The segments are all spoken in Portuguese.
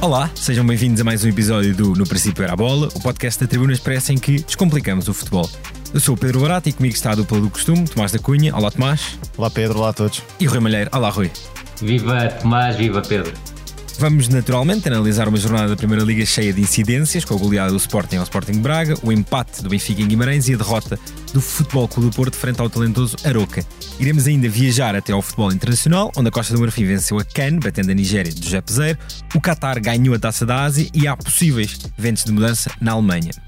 Olá, sejam bem-vindos a mais um episódio do No Princípio Era a Bola, o podcast da Tribuna Expressa em que descomplicamos o futebol. Eu sou o Pedro Barato e comigo está a dupla do costume, Tomás da Cunha. Olá, Tomás. Olá, Pedro. Olá a todos. E o Rui Malheiro. Olá, Rui. Viva Tomás, viva Pedro. Vamos naturalmente analisar uma jornada da Primeira Liga cheia de incidências, com a goleada do Sporting ao Sporting Braga, o empate do Benfica em Guimarães e a derrota do Futebol Clube do Porto frente ao talentoso Aroca. Iremos ainda viajar até ao futebol internacional, onde a Costa do Marfim venceu a Cannes, batendo a Nigéria do José Peseiro, o Qatar ganhou a Taça da Ásia e há possíveis ventos de mudança na Alemanha.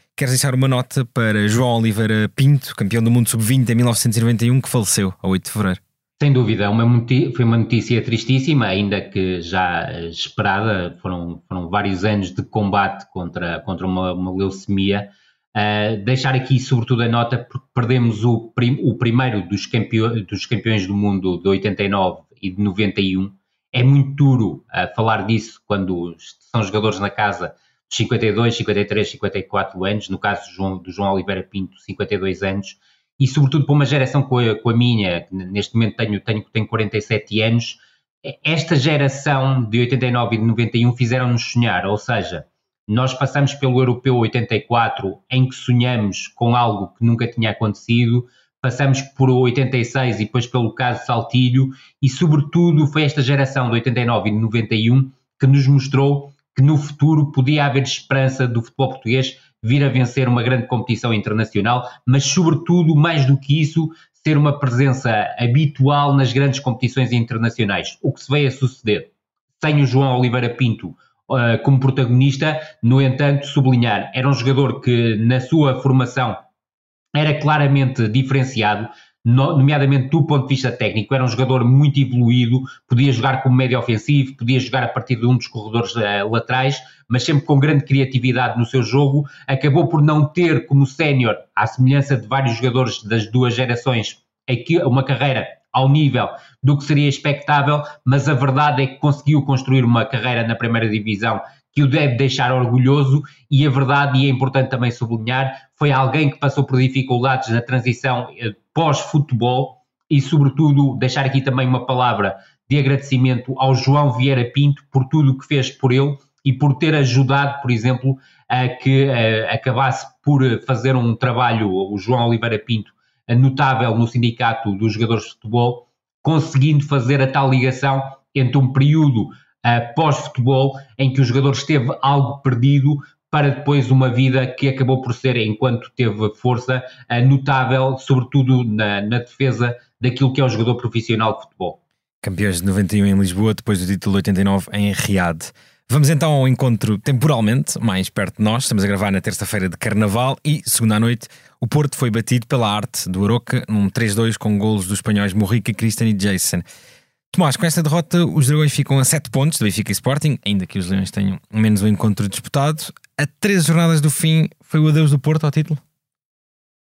queres deixar uma nota para João Oliveira Pinto, campeão do mundo sub-20 em 1991, que faleceu a 8 de fevereiro. Sem dúvida, uma foi uma notícia tristíssima, ainda que já esperada, foram, foram vários anos de combate contra, contra uma, uma leucemia. Uh, deixar aqui, sobretudo, a nota, porque perdemos o, prim, o primeiro dos, campeões, dos campeões do mundo de 89 e de 91. É muito duro uh, falar disso quando são jogadores na casa 52, 53, 54 anos, no caso do João, do João Oliveira Pinto, 52 anos, e sobretudo para uma geração com a, com a minha, que neste momento tenho, tenho, tenho 47 anos, esta geração de 89 e de 91 fizeram-nos sonhar, ou seja, nós passamos pelo Europeu 84 em que sonhamos com algo que nunca tinha acontecido, passamos por 86 e depois pelo caso Saltilho e sobretudo foi esta geração de 89 e de 91 que nos mostrou que no futuro podia haver esperança do futebol português vir a vencer uma grande competição internacional, mas sobretudo, mais do que isso, ser uma presença habitual nas grandes competições internacionais. O que se veio a suceder sem o João Oliveira Pinto uh, como protagonista, no entanto, sublinhar, era um jogador que na sua formação era claramente diferenciado, nomeadamente do ponto de vista técnico, era um jogador muito evoluído, podia jogar como médio ofensivo, podia jogar a partir de um dos corredores uh, laterais, mas sempre com grande criatividade no seu jogo, acabou por não ter como sénior, à semelhança de vários jogadores das duas gerações, uma carreira ao nível do que seria expectável, mas a verdade é que conseguiu construir uma carreira na primeira divisão que o deve deixar orgulhoso e a verdade, e é importante também sublinhar, foi alguém que passou por dificuldades na transição eh, pós-futebol e, sobretudo, deixar aqui também uma palavra de agradecimento ao João Vieira Pinto por tudo o que fez por ele e por ter ajudado, por exemplo, a que a, eh, acabasse por fazer um trabalho, o João Oliveira Pinto, notável no sindicato dos jogadores de futebol, conseguindo fazer a tal ligação entre um período uh, pós-futebol, em que o jogador esteve algo perdido para depois uma vida que acabou por ser, enquanto teve força, uh, notável, sobretudo na, na defesa daquilo que é o jogador profissional de futebol. Campeões de 91 em Lisboa, depois do título de 89 em Riad. Vamos então ao encontro temporalmente mais perto de nós. Estamos a gravar na terça-feira de Carnaval e, segunda à noite, o Porto foi batido pela arte do Aroca num 3-2 com golos dos espanhóis Morrica, Christian e Jason. Tomás, com esta derrota, os Dragões ficam a 7 pontos do Benfica e Sporting, ainda que os Leões tenham menos um encontro disputado. A 13 jornadas do fim, foi o adeus do Porto ao título?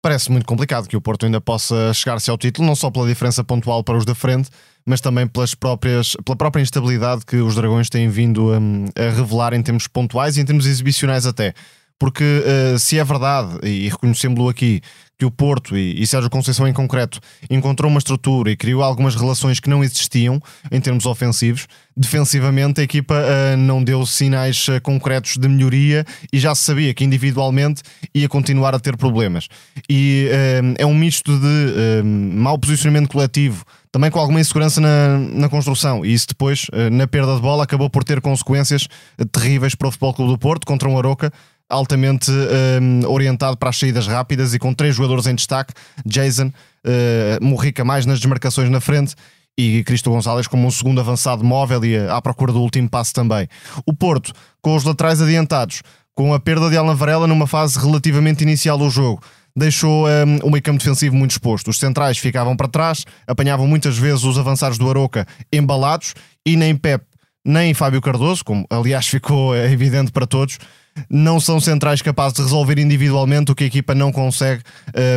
Parece muito complicado que o Porto ainda possa chegar-se ao título, não só pela diferença pontual para os da frente, mas também pelas próprias, pela própria instabilidade que os Dragões têm vindo a, a revelar em termos pontuais e em termos exibicionais até. Porque uh, se é verdade, e reconhecemos-lo aqui, que o Porto e, e Sérgio Conceição em concreto encontrou uma estrutura e criou algumas relações que não existiam em termos ofensivos, defensivamente a equipa uh, não deu sinais uh, concretos de melhoria e já se sabia que individualmente ia continuar a ter problemas. E é um misto de mau posicionamento coletivo também com alguma insegurança na, na construção, e isso depois, na perda de bola, acabou por ter consequências terríveis para o Futebol Clube do Porto contra um Aroca altamente um, orientado para as saídas rápidas e com três jogadores em destaque: Jason, uh, Morrica mais nas desmarcações na frente e Cristo Gonçalves como um segundo avançado móvel e à procura do último passo também. O Porto, com os laterais adiantados, com a perda de Alan Varela numa fase relativamente inicial do jogo, deixou um, o meio campo defensivo muito exposto. Os centrais ficavam para trás, apanhavam muitas vezes os avançados do Aroca embalados e nem Pep nem Fábio Cardoso, como aliás ficou evidente para todos, não são centrais capazes de resolver individualmente o que a equipa não consegue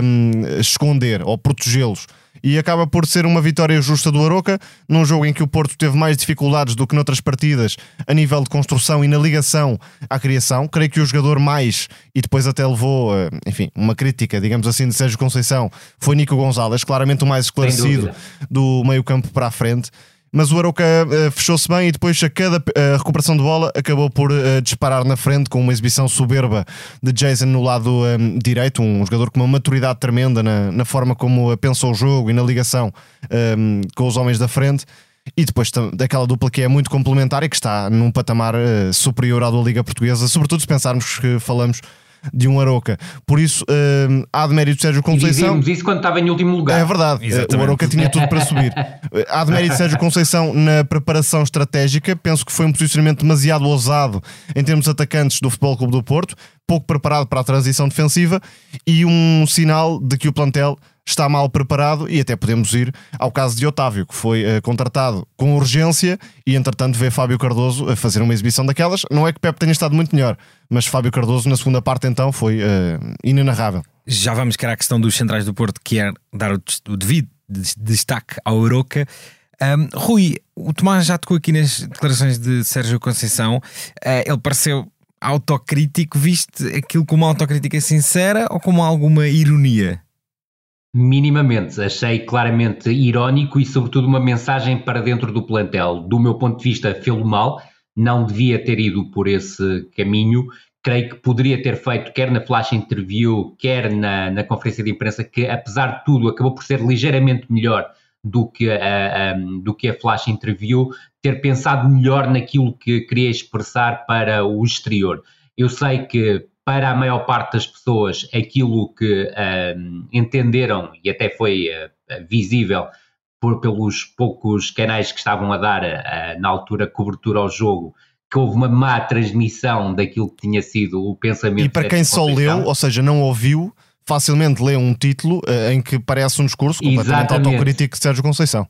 um, esconder ou protegê-los. E acaba por ser uma vitória justa do Aroca, num jogo em que o Porto teve mais dificuldades do que noutras partidas a nível de construção e na ligação à criação. Creio que o jogador mais, e depois até levou, eh, enfim, uma crítica, digamos assim, de Sérgio Conceição, foi Nico Gonzalez, claramente o mais esclarecido do meio campo para a frente mas o Aroca uh, fechou-se bem e depois a cada uh, recuperação de bola acabou por uh, disparar na frente com uma exibição soberba de Jason no lado um, direito, um jogador com uma maturidade tremenda na, na forma como pensou o jogo e na ligação um, com os homens da frente. E depois daquela dupla que é muito complementar e que está num patamar superior ao da Liga Portuguesa, sobretudo se pensarmos que falamos de um Aroca. Por isso, uh, há de mérito Sérgio Conceição. E dizíamos isso quando estava em último lugar. É verdade, Exatamente. o Aroca tinha tudo para subir. há de mérito Sérgio Conceição na preparação estratégica. Penso que foi um posicionamento demasiado ousado em termos atacantes do Futebol Clube do Porto, pouco preparado para a transição defensiva e um sinal de que o plantel está mal preparado e até podemos ir ao caso de Otávio, que foi uh, contratado com urgência e entretanto vê Fábio Cardoso a fazer uma exibição daquelas. Não é que Pepe tenha estado muito melhor, mas Fábio Cardoso na segunda parte então foi uh, inenarrável. Já vamos querer a questão dos centrais do Porto, que é dar o, devido destaque ao Oroca. Um, Rui, o Tomás já tocou aqui nas declarações de Sérgio Conceição. Uh, ele pareceu autocrítico. Viste aquilo como uma autocrítica sincera ou como alguma ironia? Minimamente, achei claramente irónico e, sobretudo, uma mensagem para dentro do plantel. Do meu ponto de vista, fê-lo mal, não devia ter ido por esse caminho. Creio que poderia ter feito, quer na flash interview, quer na, na conferência de imprensa, que apesar de tudo acabou por ser ligeiramente melhor do que, a, a, do que a flash interview, ter pensado melhor naquilo que queria expressar para o exterior. Eu sei que para a maior parte das pessoas, aquilo que uh, entenderam e até foi uh, visível por, pelos poucos canais que estavam a dar uh, na altura cobertura ao jogo, que houve uma má transmissão daquilo que tinha sido o pensamento. E para quem só leu, ou seja, não ouviu, facilmente lê um título em que parece um discurso completamente Exatamente. autocrítico de Sérgio Conceição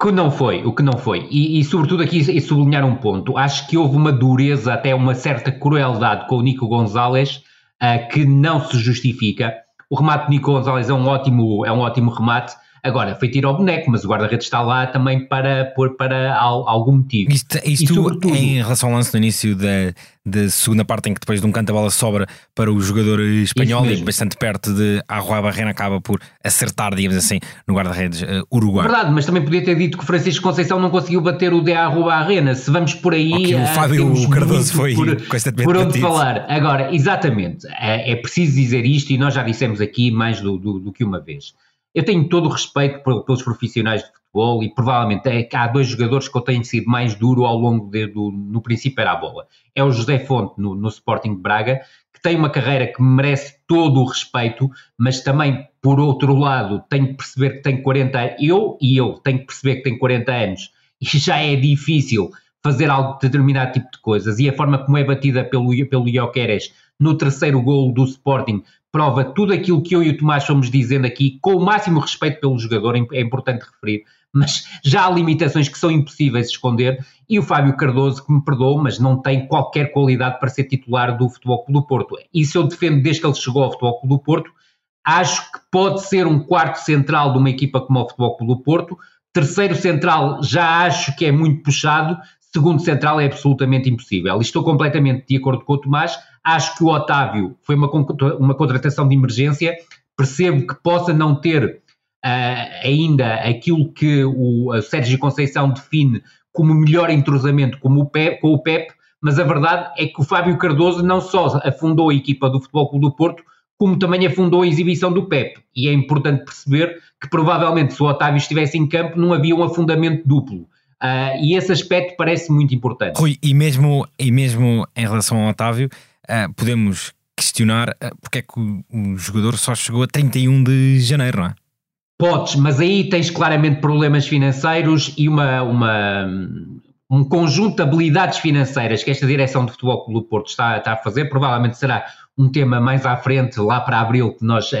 que não foi, o que não foi. E, e sobretudo aqui e sublinhar um ponto. Acho que houve uma dureza, até uma certa crueldade com o Nico Gonzalez uh, que não se justifica. O remate de Nico Gonzalez é um ótimo, é um ótimo remate, Agora, foi tiro ao boneco, mas o guarda-redes está lá também para, por, para algum motivo. Isto, isto em relação ao lance no início da, da segunda parte, em que depois de um canto a bola sobra para o jogador espanhol e bastante perto de Arroa Barrena, acaba por acertar, digamos assim, no guarda-redes uh, uruguai. Verdade, mas também podia ter dito que o Francisco Conceição não conseguiu bater o de Arroa Barrena. Se vamos por aí. Okay, o Fábio Cardoso foi por, por onde falar. Agora, exatamente, é, é preciso dizer isto e nós já dissemos aqui mais do, do, do que uma vez. Eu tenho todo o respeito pelos profissionais de futebol e provavelmente é há dois jogadores que eu tenho sido mais duro ao longo de, do, no princípio era a bola. É o José Fonte no, no Sporting de Braga, que tem uma carreira que merece todo o respeito, mas também, por outro lado, tenho que perceber que tem 40 anos, eu e eu tenho que perceber que tem 40 anos e já é difícil fazer algo determinado tipo de coisas e a forma como é batida pelo, pelo Ioqueres no terceiro gol do Sporting prova tudo aquilo que eu e o Tomás fomos dizendo aqui, com o máximo respeito pelo jogador, é importante referir, mas já há limitações que são impossíveis de esconder, e o Fábio Cardoso, que me perdoou, mas não tem qualquer qualidade para ser titular do Futebol Clube do Porto. Isso eu defendo desde que ele chegou ao Futebol Clube do Porto. Acho que pode ser um quarto central de uma equipa como o Futebol Clube do Porto. Terceiro central já acho que é muito puxado. Segundo central é absolutamente impossível. Estou completamente de acordo com o Tomás. Acho que o Otávio foi uma, uma contratação de emergência. Percebo que possa não ter uh, ainda aquilo que o Sérgio Conceição define como melhor entrosamento como o Pep, com o Pep, mas a verdade é que o Fábio Cardoso não só afundou a equipa do Futebol Clube do Porto, como também afundou a exibição do Pep. E é importante perceber que provavelmente se o Otávio estivesse em campo não havia um afundamento duplo. Uh, e esse aspecto parece muito importante. Rui, e mesmo, e mesmo em relação ao Otávio, uh, podemos questionar uh, porque é que o, o, jogador só chegou a 31 de janeiro, não é? Podes, mas aí tens claramente problemas financeiros e uma, uma, um conjunto de habilidades financeiras que esta direção de futebol do Porto está, está, a fazer. Provavelmente será um tema mais à frente, lá para abril, que nós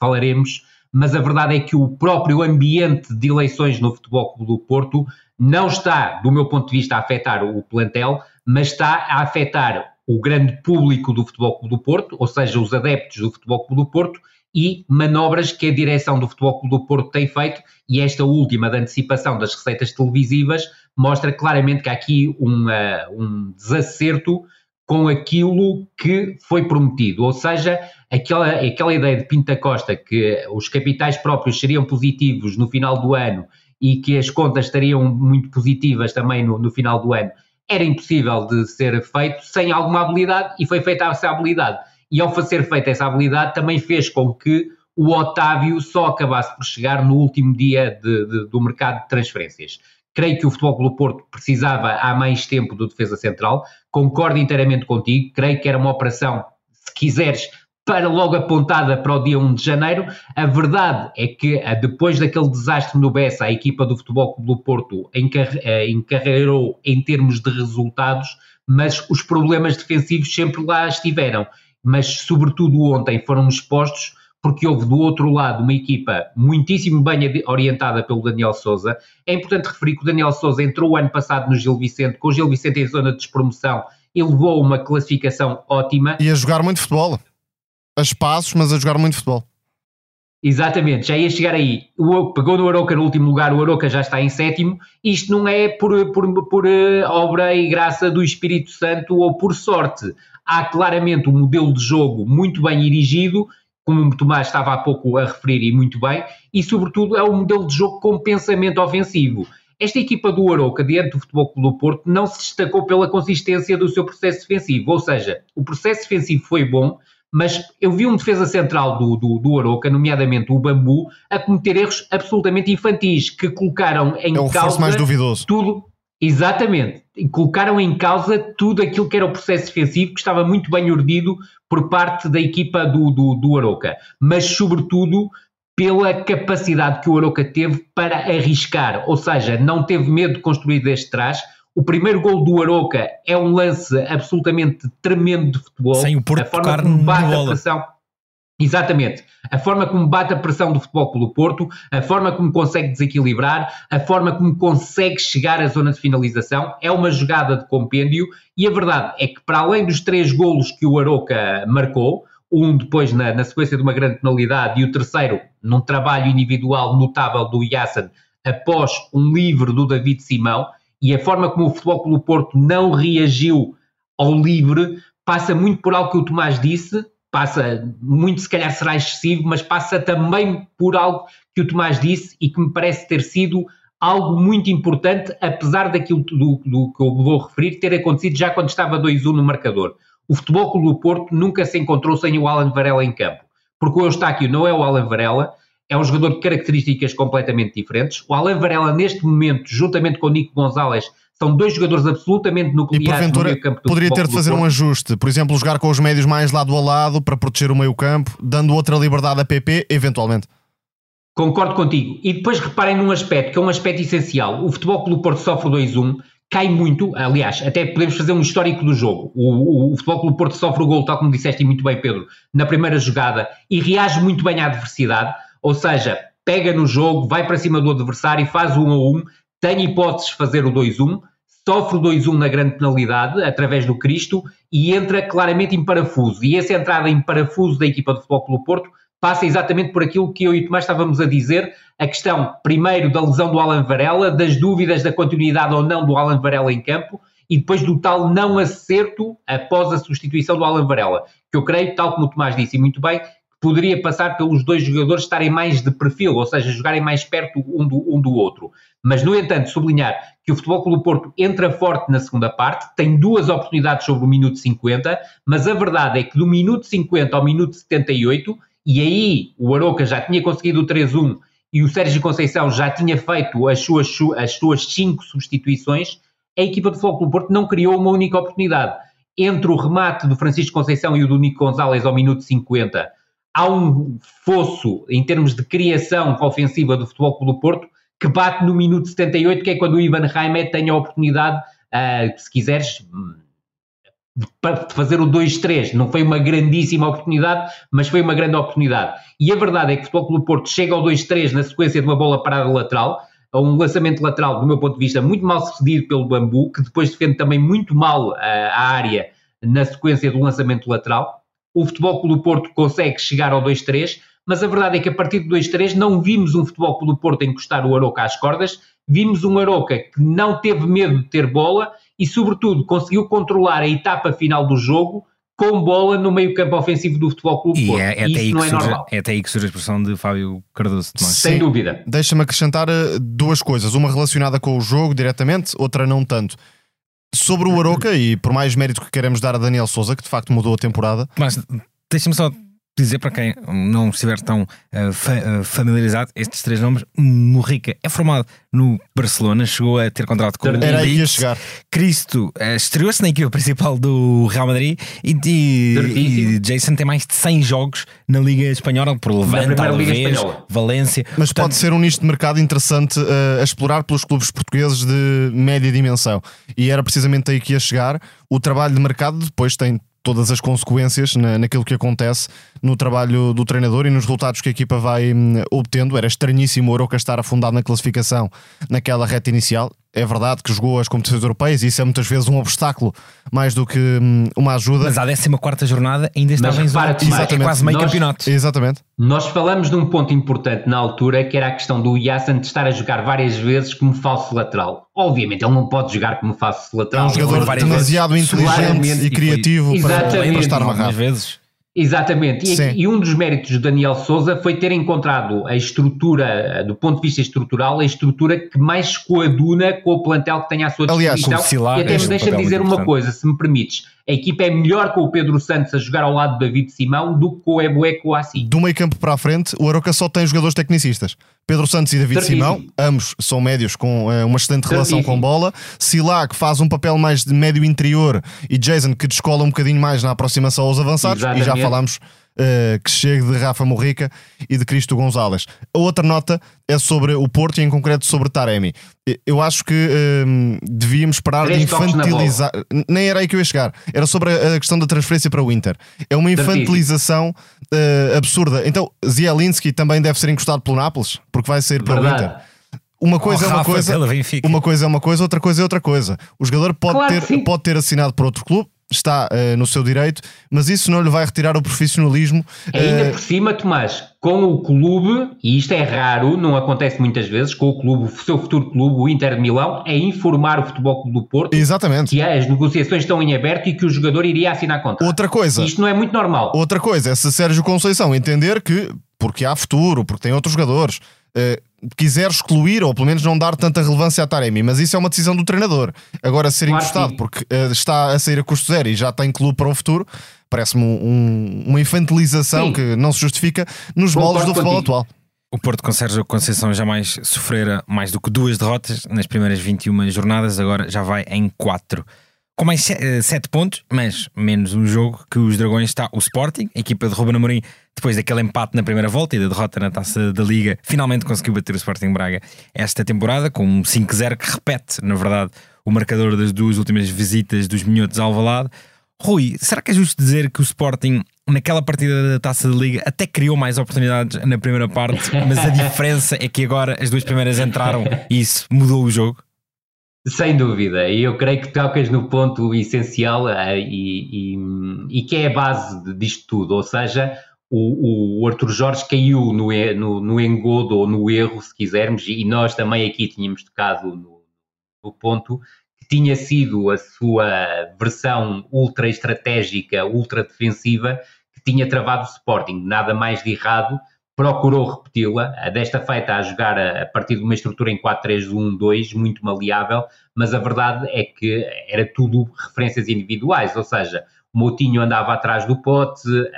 falaremos mas a verdade é que o próprio ambiente de eleições no Futebol Clube do Porto não está, do meu ponto de vista, a afetar o plantel, mas está a afetar o grande público do Futebol Clube do Porto, ou seja, os adeptos do Futebol Clube do Porto, e manobras que a direção do Futebol Clube do Porto tem feito, e esta última da antecipação das receitas televisivas mostra claramente que há aqui um, uh, um desacerto com aquilo que foi prometido, ou seja, aquela, aquela ideia de Pinta Costa que os capitais próprios seriam positivos no final do ano e que as contas estariam muito positivas também no, no final do ano, era impossível de ser feito sem alguma habilidade e foi feita essa habilidade. E ao ser feita essa habilidade também fez com que o Otávio só acabasse por chegar no último dia de, de, do mercado de transferências. Creio que o Futebol Clube Porto precisava há mais tempo do defesa central, concordo inteiramente contigo, creio que era uma operação, se quiseres, para logo apontada para o dia 1 de janeiro. A verdade é que eh, depois daquele desastre no Bessa, a equipa do Futebol Clube do Porto eh, encarreirou em termos de resultados, mas os problemas defensivos sempre lá estiveram. Mas, sobretudo ontem, foram expostos porque houve do outro lado uma equipa muitíssimo bem orientada pelo Daniel Souza. É importante referir que o Daniel Souza entrou o ano passado no Gil Vicente, com o Gil Vicente em zona de despromoção, e levou uma classificação ótima. E a jogar muito futebol a espaços, mas a jogar muito futebol. Exatamente, já ia chegar aí. O, pegou no Aroca no último lugar, o Aroca já está em sétimo. Isto não é por, por, por uh, obra e graça do Espírito Santo ou por sorte. Há claramente um modelo de jogo muito bem dirigido, como o Tomás estava há pouco a referir e muito bem, e sobretudo é um modelo de jogo com pensamento ofensivo. Esta equipa do Aroca, diante do Futebol Clube do Porto, não se destacou pela consistência do seu processo defensivo, ou seja, o processo defensivo foi bom, mas eu vi um defesa central do, do, do Aroca, nomeadamente o Bambu, a cometer erros absolutamente infantis, que colocaram em é o causa mais duvidoso. tudo. Exatamente, e colocaram em causa tudo aquilo que era o processo defensivo, que estava muito bem urdido por parte da equipa do, do, do Aroca, mas sobretudo pela capacidade que o Aroca teve para arriscar, ou seja, não teve medo de construir desde trás, o primeiro gol do Aroca é um lance absolutamente tremendo de futebol. Sem o Porto a forma tocar como bate a pressão. Exatamente. A forma como bate a pressão do futebol pelo Porto, a forma como consegue desequilibrar, a forma como consegue chegar à zona de finalização, é uma jogada de compêndio e a verdade é que para além dos três golos que o Aroca marcou, um depois na, na sequência de uma grande penalidade e o terceiro num trabalho individual notável do Yassin após um livre do David Simão, e a forma como o Futebol do Porto não reagiu ao livre passa muito por algo que o Tomás disse, passa muito, se calhar será excessivo, mas passa também por algo que o Tomás disse e que me parece ter sido algo muito importante, apesar daquilo do, do que eu vou referir ter acontecido já quando estava 2-1 no marcador. O Futebol Clube do Porto nunca se encontrou sem o Alan Varela em campo, porque o Eustáquio não é o Alan Varela, é um jogador de características completamente diferentes. O Alan Varela, neste momento, juntamente com o Nico Gonzalez, são dois jogadores absolutamente nucleares e no campo do poderia ter de fazer um ajuste, por exemplo, jogar com os médios mais lado a lado para proteger o meio campo, dando outra liberdade a PP, eventualmente. Concordo contigo. E depois reparem num aspecto, que é um aspecto essencial. O Futebol Clube Porto sofre 2-1, cai muito, aliás, até podemos fazer um histórico do jogo. O, o, o Futebol Clube Porto sofre o gol, tal como disseste muito bem, Pedro, na primeira jogada e reage muito bem à adversidade. Ou seja, pega no jogo, vai para cima do adversário, faz o 1 a 1, tem hipóteses de fazer o 2-1, sofre o 2-1 na grande penalidade, através do Cristo, e entra claramente em parafuso. E essa entrada em parafuso da equipa do Futebol Clube Porto passa exatamente por aquilo que eu e o Tomás estávamos a dizer, a questão, primeiro, da lesão do Alan Varela, das dúvidas da continuidade ou não do Alan Varela em campo, e depois do tal não acerto após a substituição do Alan Varela, que eu creio, tal como o Tomás disse muito bem, poderia passar pelos dois jogadores estarem mais de perfil, ou seja, jogarem mais perto um do, um do outro. Mas, no entanto, sublinhar que o Futebol Clube Porto entra forte na segunda parte, tem duas oportunidades sobre o minuto 50, mas a verdade é que do minuto 50 ao minuto 78, e aí o Aroca já tinha conseguido o 3-1 e o Sérgio Conceição já tinha feito as suas, as suas cinco substituições, a equipa do Futebol Clube Porto não criou uma única oportunidade. Entre o remate do Francisco Conceição e o do Nico Gonzalez ao minuto 50, há um fosso em termos de criação ofensiva do Futebol Clube do Porto que bate no minuto 78, que é quando o Ivan Raimet tem a oportunidade, uh, se quiseres, de fazer o 2-3. Não foi uma grandíssima oportunidade, mas foi uma grande oportunidade. E a verdade é que o Futebol Clube Porto chega ao 2-3 na sequência de uma bola parada lateral, a um lançamento lateral, do meu ponto de vista, muito mal sucedido pelo Bambu, que depois defende também muito mal a, a área na sequência do lançamento lateral. O Futebol Clube Porto consegue chegar ao 2-3, mas a verdade é que a partir do 2-3 não vimos um Futebol Clube Porto encostar o Aroca às cordas, vimos um Aroca que não teve medo de ter bola e, sobretudo, conseguiu controlar a etapa final do jogo com bola no meio campo ofensivo do Futebol Clube Porto. É, é, e isso não é, surge, normal. é até aí que surge a expressão de Fábio Cardoso. Sem Sim. dúvida. Deixa-me acrescentar eh, duas coisas, uma relacionada com o jogo diretamente, outra não tanto. Sobre o Aroca, e por mais mérito que queremos dar a Daniel Souza, que de facto mudou a temporada. Mas deixa-me só dizer para quem não estiver tão uh, fa uh, familiarizado, estes três nomes, Morrica é formado no Barcelona, chegou a ter contrato com Era o Leeds, chegar. Cristo uh, estreou-se na equipa principal do Real Madrid e, e, e, Jason tem mais de 100 jogos na Liga Espanhola, por Levante, talvez, Valência. Mas Portanto, pode ser um nicho de mercado interessante a explorar pelos clubes portugueses de média dimensão. E era precisamente aí que ia chegar. O trabalho de mercado depois tem todas as consequências na, naquilo que acontece no trabalho do treinador e nos resultados que a equipa vai hum, obtendo. Era estranhíssimo o Oroca estar afundado na classificação naquela reta inicial. É verdade que jogou as competições europeias e isso é muitas vezes um obstáculo mais do que hum, uma ajuda. Mas à 14 jornada ainda estava em zona. Exatamente. É quase meio nós, campeonato. Exatamente. Nós falamos de um ponto importante na altura que era a questão do Yassan de estar a jogar várias vezes como falso lateral. Obviamente ele não pode jogar como falso lateral. É um jogador demasiado inteligente e criativo para, para estar amarrado. vezes. Exatamente, e, e, um dos méritos de Daniel Souza foi ter encontrado a estrutura, do ponto de vista estrutural, a estrutura que mais coaduna com o plantel que tem à sua disposição. Aliás, e até me deixa dizer uma coisa, se me permites a equipa é melhor com o Pedro Santos a jogar ao lado de David Simão do que com o Ebué com o Assi. Do meio campo para a frente, o Aroca só tem jogadores tecnicistas. Pedro Santos e David. Simão, ambos são médios com uh, uma excelente relação com bola. Sila, que faz um papel mais de médio interior, e Jason, que descola um bocadinho mais na aproximação aos avançados, Exatamente. e já falámos uh, que chegue de Rafa Morrica e de Cristo Gonzalez. A outra nota é sobre o Porto e em concreto sobre Taremi. Eu acho que uh, devíamos parar Três de infantilizar. Nem era aí que eu ia chegar. Era sobre a, a questão da transferência para o Inter. É uma infantilização uh, absurda. Então, Zielinski também deve ser encostado pelo Nápoles, porque vai sair para Verdade. o Inter uma coisa oh, é uma Rafa, coisa, uma coisa é uma coisa, outra coisa é outra coisa. O jogador pode, claro ter, pode ter assinado por outro clube, está uh, no seu direito, mas isso não lhe vai retirar o profissionalismo. Ainda uh... por cima, Tomás, com o clube, e isto é raro, não acontece muitas vezes, com o clube, o seu futuro clube, o Inter de Milão, é informar o Futebol Clube do Porto Exatamente. que as negociações estão em aberto e que o jogador iria assinar contra. Outra coisa. Isto não é muito normal. Outra coisa é se Sérgio Conceição entender que, porque há futuro, porque tem outros jogadores, uh, quiser excluir ou pelo menos não dar tanta relevância a Taremi, mas isso é uma decisão do treinador. Agora, ser claro encostado porque uh, está a sair a custo zero e já tem clube para o futuro, parece-me um, uma infantilização Sim. que não se justifica nos moldes do futebol atual. O Porto com Sérgio Conceição jamais sofrera mais do que duas derrotas nas primeiras 21 jornadas, agora já vai em 4 com mais 7 eh, pontos, mas menos um jogo que os Dragões está o Sporting, a equipa de Ruben Amorim, depois daquele empate na primeira volta e da derrota na taça da Liga, finalmente conseguiu bater o Sporting Braga esta temporada, com um 5-0 que repete, na verdade, o marcador das duas últimas visitas dos Minhotos ao Alvalade. Rui, será que é justo dizer que o Sporting, naquela partida da taça da Liga, até criou mais oportunidades na primeira parte, mas a diferença é que agora as duas primeiras entraram e isso mudou o jogo? Sem dúvida, e eu creio que tocas no ponto essencial uh, e, e, e, que é a base disto tudo, ou seja, o, o Arthur Jorge caiu no, no, no, engodo ou no erro, se quisermos, e nós também aqui tínhamos tocado no, no ponto que tinha sido a sua versão ultra estratégica, ultra defensiva, que tinha travado o Sporting, nada mais de errado procurou repeti-la, desta feita a jogar a, partir de uma estrutura em 4-3-1-2, muito maleável, mas a verdade é que era tudo referências individuais, ou seja, o Moutinho andava atrás do pote, uh,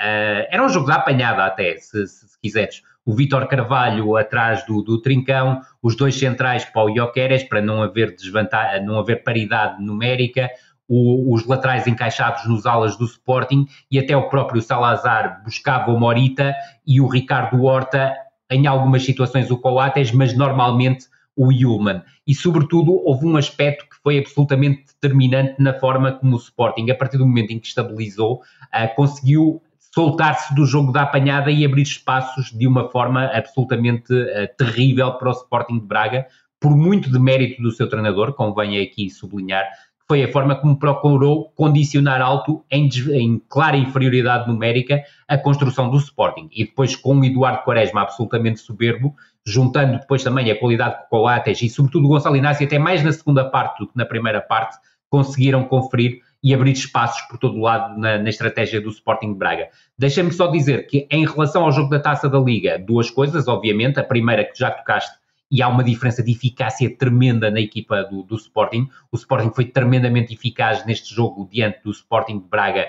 era um jogo de apanhada até, se, se, se quiseres. O Vítor Carvalho atrás do, do, Trincão, os dois centrais para o Ioqueres, para não haver, desvantagem, não haver paridade numérica, o, os laterais encaixados nos alas do Sporting e até o próprio Salazar buscava o Morita e o Ricardo Horta, em algumas situações o Coates, mas normalmente o Human. E, sobretudo, houve um aspecto que foi absolutamente determinante na forma como o Sporting, a partir do momento em que estabilizou, uh, conseguiu soltar-se do jogo da apanhada e abrir espaços de uma forma absolutamente uh, terrível para o Sporting de Braga, por muito de mérito do seu treinador, convém aqui sublinhar, foi a forma como procurou condicionar alto em, em, clara inferioridade numérica a construção do Sporting. E depois com o Eduardo Quaresma absolutamente soberbo, juntando depois também a qualidade de Coates e sobretudo o Gonçalo Inácio, até mais na segunda parte do que na primeira parte, conseguiram conferir e abrir espaços por todo o lado na, na estratégia do Sporting de Braga. Deixa-me só dizer que em relação ao jogo da Taça da Liga, duas coisas, obviamente, a primeira que já tocaste e há uma diferença de eficácia tremenda na equipa do, do, Sporting. O Sporting foi tremendamente eficaz neste jogo diante do Sporting de Braga,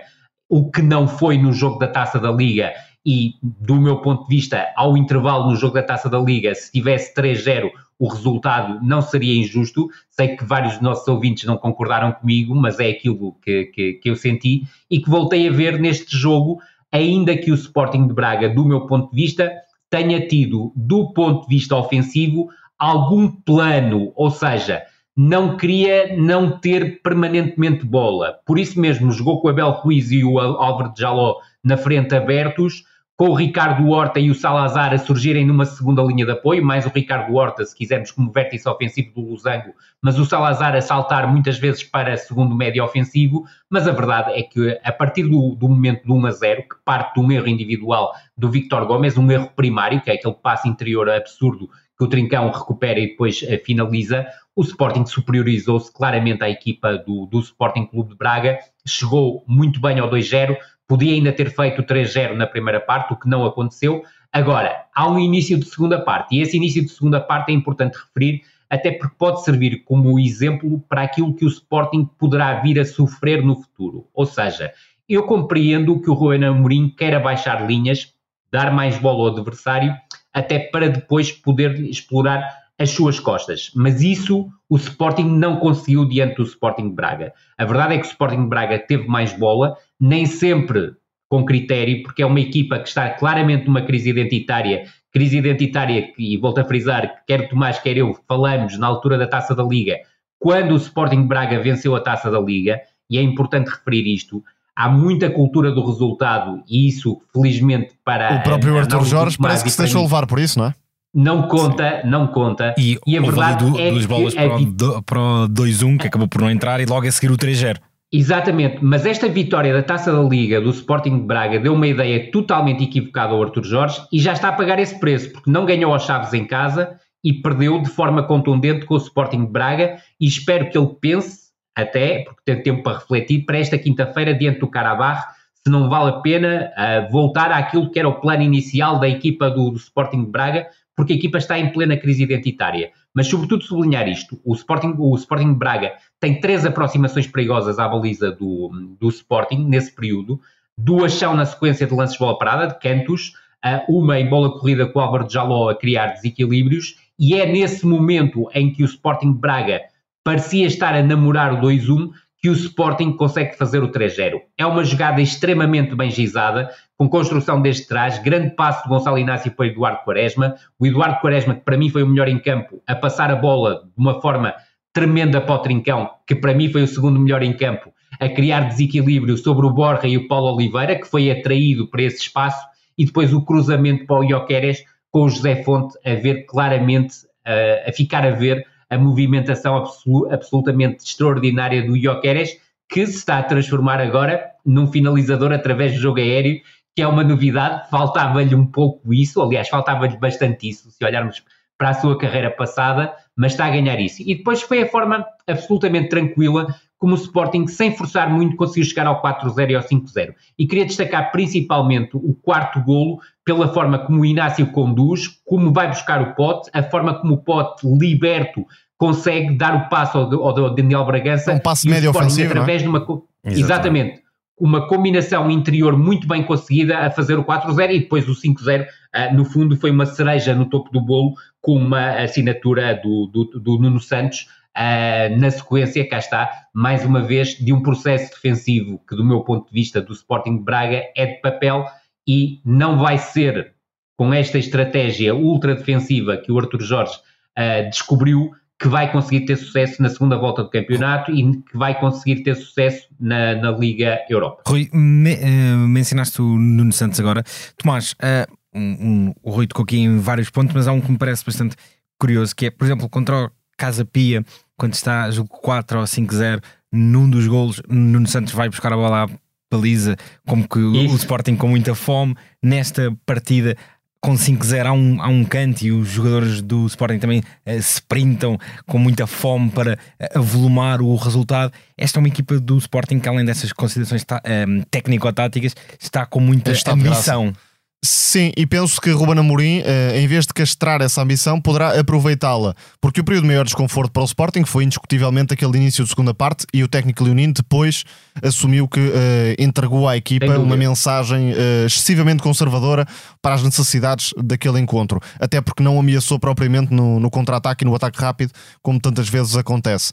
o que não foi no jogo da Taça da Liga. E, do meu ponto de vista, ao intervalo no jogo da Taça da Liga, se tivesse 3-0, o resultado não seria injusto. Sei que vários dos nossos ouvintes não concordaram comigo, mas é aquilo que, que, que eu senti e que voltei a ver neste jogo, ainda que o Sporting de Braga, do meu ponto de vista, tenha tido, do ponto de vista ofensivo, algum plano, ou seja, não queria não ter permanentemente bola. Por isso mesmo, jogou com o Abel Ruiz e o Álvaro de Jaló na frente abertos, com o Ricardo Horta e o Salazar a surgirem numa segunda linha de apoio, mais o Ricardo Horta, se quisermos, como vértice ofensivo do Losango, mas o Salazar a saltar muitas vezes para segundo médio ofensivo, mas a verdade é que a partir do, do momento do 1 a 0, que parte de um erro individual do Victor Gomes, um erro primário, que é aquele passe interior absurdo que o Trincão recupera e depois uh, finaliza, o Sporting superiorizou-se claramente à equipa do, do Sporting Clube de Braga, chegou muito bem ao 2-0, podia ainda ter feito 3-0 na primeira parte, o que não aconteceu. Agora, há um início de segunda parte, e esse início de segunda parte é importante referir, até porque pode servir como exemplo para aquilo que o Sporting poderá vir a sofrer no futuro. Ou seja, eu compreendo que o Ruben Amorim queira baixar linhas, dar mais bola ao adversário, até para depois poder explorar as suas costas. Mas isso o Sporting não conseguiu diante do Sporting Braga. A verdade é que o Sporting Braga teve mais bola, nem sempre com critério, porque é uma equipa que está claramente numa crise identitária, crise identitária que, e volto a frisar, quer Tomás, quer eu, falamos na altura da Taça da Liga, quando o Sporting Braga venceu a Taça da Liga, e é importante referir isto, há muita cultura do resultado e isso, felizmente, para. O próprio Arthur Jorge parece que se deixou levar por isso, não é? Não conta, Sim. não conta. E, e a verdade do, é duas bolas para, o, para o 2-1 que acabou por não entrar e logo a seguir o 3-0. Exatamente, mas esta vitória da Taça da Liga do Sporting de Braga deu uma ideia totalmente equivocada ao Arthur Jorge e já está a pagar esse preço, porque não ganhou as chaves em casa e perdeu de forma contundente com o Sporting de Braga e espero que ele pense até, porque tem tempo para refletir, para esta quinta-feira, diante do Carabach, se não vale a pena uh, voltar àquilo que era o plano inicial da equipa do, do, Sporting de Braga, porque a equipa está em plena crise identitária. Mas, sobretudo, sublinhar isto: o Sporting, o Sporting Braga tem três aproximações perigosas à baliza do, do Sporting nesse período. Duas são na sequência de lances de bola parada, de cantos, uma em bola corrida com o Álvaro Jaló a criar desequilíbrios, e é nesse momento em que o Sporting Braga parecia estar a namorar o 2-1 que o Sporting consegue fazer o 3-0. É uma jogada extremamente bem gizada, com construção desde trás, grande passo de Gonçalo Inácio para Eduardo Quaresma. O Eduardo Quaresma, que para mim foi o melhor em campo, a passar a bola de uma forma tremenda para o Trincão, que para mim foi o segundo melhor em campo, a criar desequilíbrio sobre o Borja e o Paulo Oliveira, que foi atraído para esse espaço, e depois o cruzamento para o Ioqueres, com o José Fonte a ver claramente, a ficar a ver a movimentação absolu absolutamente extraordinária do Ioqueres, que se está a transformar agora num finalizador através do jogo aéreo, que é uma novidade. Faltava-lhe um pouco isso, aliás, faltava-lhe bastante isso, se olharmos para a sua carreira passada, mas está a ganhar isso. E depois foi a forma absolutamente tranquila como o Sporting, sem forçar muito, conseguiu chegar ao 4-0 e ao 5-0. E queria destacar principalmente o quarto golo, pela forma como o Inácio conduz, como vai buscar o pote, a forma como o pote liberto consegue dar o passo ao, ao Daniel Bragança. Um passo médio ofensivo, através é? de uma Exatamente. Exatamente. Uma combinação interior muito bem conseguida a fazer o 4-0 e depois o 5-0, uh, ah, no fundo, foi uma cereja no topo do bolo com uma assinatura do, do, do Nuno Santos, Uh, na sequência, cá está, mais uma vez, de um processo defensivo que, do meu ponto de vista, do Sporting de Braga é de papel e não vai ser com esta estratégia ultra defensiva que o Arthur Jorge uh, descobriu que vai conseguir ter sucesso na segunda volta do campeonato e que vai conseguir ter sucesso na, na Liga Europa. Rui, me, uh, mencionaste o Nuno Santos agora. Tomás, uh, um, um, o Rui tocou aqui em vários pontos, mas há um que me parece bastante curioso, que é, por exemplo, contra o Casa Pia, quando está, julgo 4 ou 5-0, num dos golos, Nuno Santos vai buscar a bola à baliza, como que Isso. o Sporting com muita fome. Nesta partida com 5-0 há um, há um canto e os jogadores do Sporting também uh, sprintam com muita fome para uh, avolumar o resultado. Esta é uma equipa do Sporting que, além dessas considerações uh, técnico-táticas, está com muita está ambição. Sim, e penso que Ruben Amorim, eh, em vez de castrar essa ambição, poderá aproveitá-la, porque o período de maior desconforto para o Sporting foi indiscutivelmente aquele início de segunda parte e o técnico leonino depois assumiu que uh, entregou à equipa uma mensagem uh, excessivamente conservadora para as necessidades daquele encontro, até porque não ameaçou propriamente no, no contra-ataque e no ataque rápido, como tantas vezes acontece.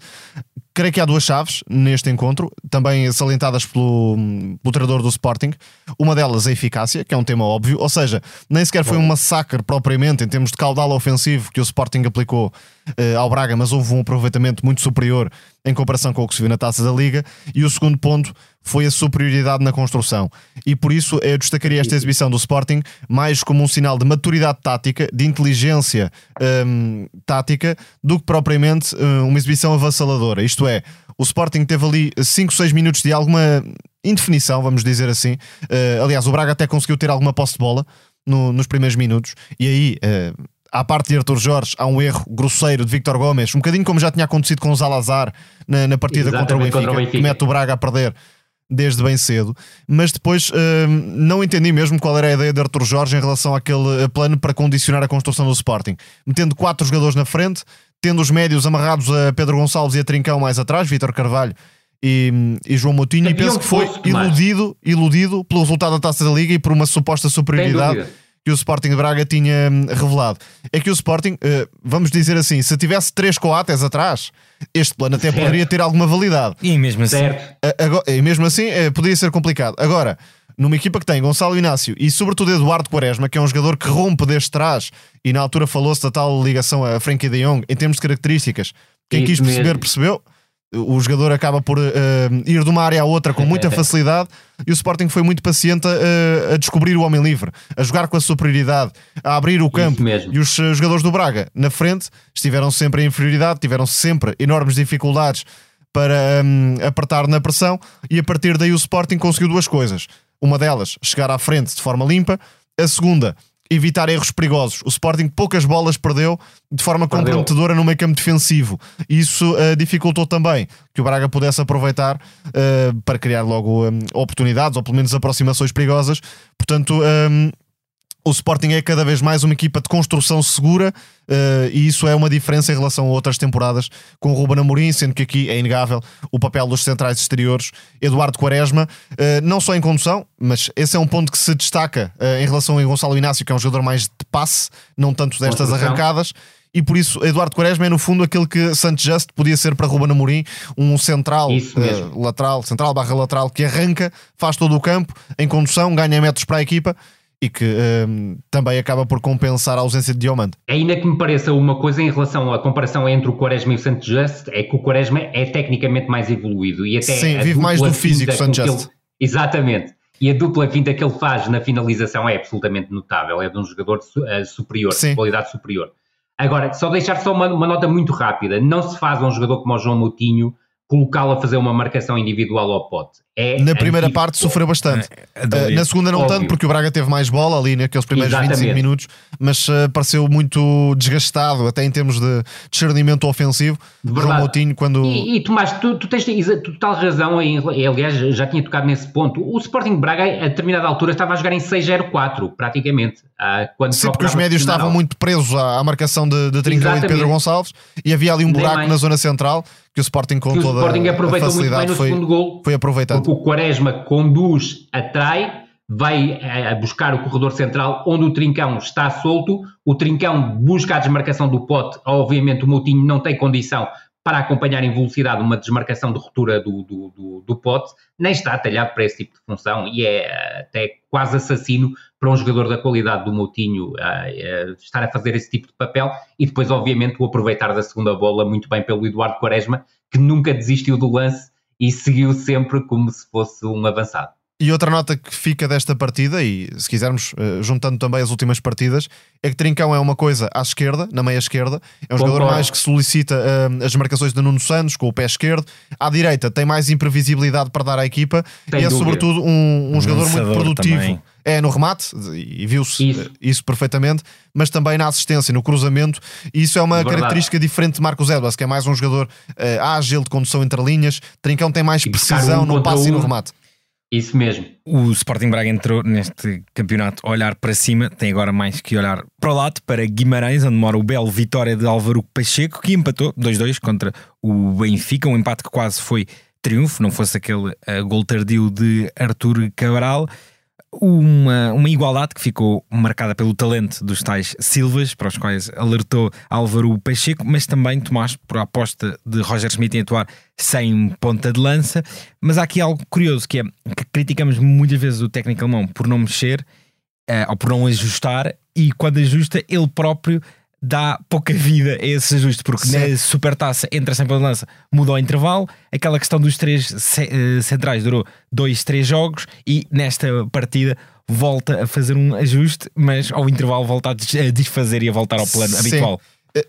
Creio que há duas chaves neste encontro, também salientadas pelo, pelo treinador do Sporting. Uma delas é a eficácia, que é um tema óbvio, ou seja, nem sequer foi um massacre propriamente em termos de caudal ofensivo que o Sporting aplicou uh, ao Braga, mas houve um aproveitamento muito superior em comparação com o que se viu na taça da Liga. E o segundo ponto foi a superioridade na construção. E por isso eu destacaria esta exibição do Sporting mais como um sinal de maturidade tática, de inteligência um, tática, do que propriamente um, uma exibição avassaladora. Isto é, o Sporting teve ali 5, 6 minutos de alguma indefinição, vamos dizer assim. Uh, aliás, o Braga até conseguiu ter alguma posse de bola no, nos primeiros minutos, e aí. Uh, à parte de Arthur Jorge, há um erro grosseiro de Victor Gomes, um bocadinho como já tinha acontecido com o Zalazar na, na partida contra o, Benfica, contra o, Benfica, que mete o Braga a perder desde bem cedo, mas depois uh, não entendi mesmo qual era a ideia de Arthur Jorge em relação àquele plano para condicionar a construção do Sporting, metendo quatro jogadores na frente, tendo os médios amarrados a Pedro Gonçalves e a Trincão mais atrás, Vítor Carvalho e, e, João Moutinho, e penso que foi iludido, iludido pelo resultado da Taça da Liga e por uma suposta superioridade que o Sporting de Braga tinha hum, revelado. É que o Sporting, uh, vamos dizer assim, se tivesse três coates atrás, este plano até certo. poderia ter alguma validade. E mesmo assim, agora, e mesmo assim uh, poderia ser complicado. Agora, numa equipa que tem Gonçalo Inácio e sobretudo Eduardo Quaresma, que é um jogador que rompe desde trás, e na altura falou-se da tal ligação a Frankie de Jong, em termos de características, quem Isso quis perceber, mesmo. percebeu o jogador acaba por uh, ir de uma área à outra com muita facilidade e o Sporting foi muito paciente a, a, descobrir o homem livre, a jogar com a superioridade, a abrir o campo. E os jogadores do Braga na frente estiveram sempre em inferioridade, tiveram sempre enormes dificuldades para um, apertar na pressão e a partir daí o Sporting conseguiu duas coisas. Uma delas, chegar à frente de forma limpa. A segunda, evitar erros perigosos. O Sporting poucas bolas perdeu de forma perdeu. comprometedora no meio campo defensivo. Isso uh, dificultou também que o Braga pudesse aproveitar uh, para criar logo um, oportunidades ou pelo menos aproximações perigosas. Portanto, um, o Sporting é cada vez mais uma equipa de construção segura uh, e isso é uma diferença em relação a outras temporadas com o Ruben Amorim, sendo que aqui é inegável o papel dos centrais exteriores, Eduardo Quaresma, uh, não só em condução, mas esse é um ponto que se destaca uh, em relação a Gonçalo Inácio, que é um jogador mais de passe, não tanto destas arrancadas. E por isso, Eduardo Quaresma é no fundo aquele que Santos Just podia ser para Ruben Amorim, um central, lateral, central barra lateral que arranca, faz todo o campo em condução, ganha metros para a equipa e que um, também acaba por compensar a ausência de Diomande. Ainda que me pareça uma coisa em relação à comparação entre o Quaresma e o Santos Just, é que o Quaresma é tecnicamente mais evoluído e até Sim, vive mais do físico Santos Just. Ele, exatamente. E a dupla finta que ele faz na finalização é absolutamente notável, é de um jogador uh, superior, Sim. de qualidade superior. Agora, só deixar só uma, uma, nota muito rápida, não se faz um jogador como o João Moutinho colocá-lo a fazer uma marcação individual ao pote. É na primeira parte sofreu bastante. É, é uh, na segunda não Óbvio. tanto, porque o Braga teve mais bola ali naqueles primeiros Exatamente. 25 minutos, mas uh, pareceu muito desgastado, até em termos de discernimento ofensivo. João Moutinho, quando. E, e Tomás, tu, tu tens total razão, em, aliás, já tinha tocado nesse ponto. O Sporting Braga, a determinada altura, estava a jogar em 6-0-4, praticamente. Uh, quando Sim, porque os médios estavam muito presos à, à marcação de, de Trincão e de Pedro Gonçalves, e havia ali um buraco na zona central que o Sporting com toda o Sporting aproveitou a facilidade muito bem no foi, segundo gol. Foi aproveitado o Quaresma conduz, atrai, vai a buscar o corredor central onde o Trincão está solto, o Trincão busca a desmarcação do pote, obviamente o Moutinho não tem condição para acompanhar em velocidade uma desmarcação de ruptura do, do, do, do pote, nem está talhado para esse tipo de função e é até quase assassino para um jogador da qualidade do Moutinho uh, uh, estar a fazer esse tipo de papel e depois, obviamente, o aproveitar da segunda bola muito bem pelo Eduardo Quaresma, que nunca desistiu do lance e seguiu sempre como se fosse um avançado. E outra nota que fica desta partida, e se quisermos, uh, juntando também as últimas partidas, é que Trincão é uma coisa à esquerda, na meia esquerda, é um Concordo. jogador mais que solicita uh, as marcações de Nuno Santos com o pé esquerdo. À direita tem mais imprevisibilidade para dar à equipa tem e é dúvida. sobretudo um, um jogador muito produtivo. Também. É no remate, e viu-se isso. isso. perfeitamente, mas também na assistência, no cruzamento, e isso é uma Verdade. característica diferente de Marcos Edwards, que é mais um jogador uh, ágil, de condução entre linhas. Trincão tem mais precisão no passe um. e no remate. Isso mesmo. O Sporting Braga entrou neste campeonato a olhar para cima, tem agora mais que olhar para o lado, para Guimarães, onde mora o belo vitória de Álvaro Pacheco, que empatou 2-2 contra o Benfica, um empate que quase foi triunfo, não fosse aquele uh, gol tardio de Artur Cabral uma, uma igualdade que ficou marcada pelo talento dos tais Silvas, para os quais alertou Álvaro Pacheco, mas também Tomás por a aposta de Roger Smith em atuar sem ponta de lança. Mas há aqui algo curioso que é que criticamos muitas vezes o técnico alemão por não mexer uh, ou por não ajustar, e quando ajusta, ele próprio dá pouca vida a esse ajuste, porque Sim. na supertaça entra sempre a lança, muda ao intervalo. Aquela questão dos três uh, centrais durou dois, três jogos e nesta partida volta a fazer um ajuste, mas ao intervalo volta a desfazer e a voltar ao plano Sim. habitual. Eh,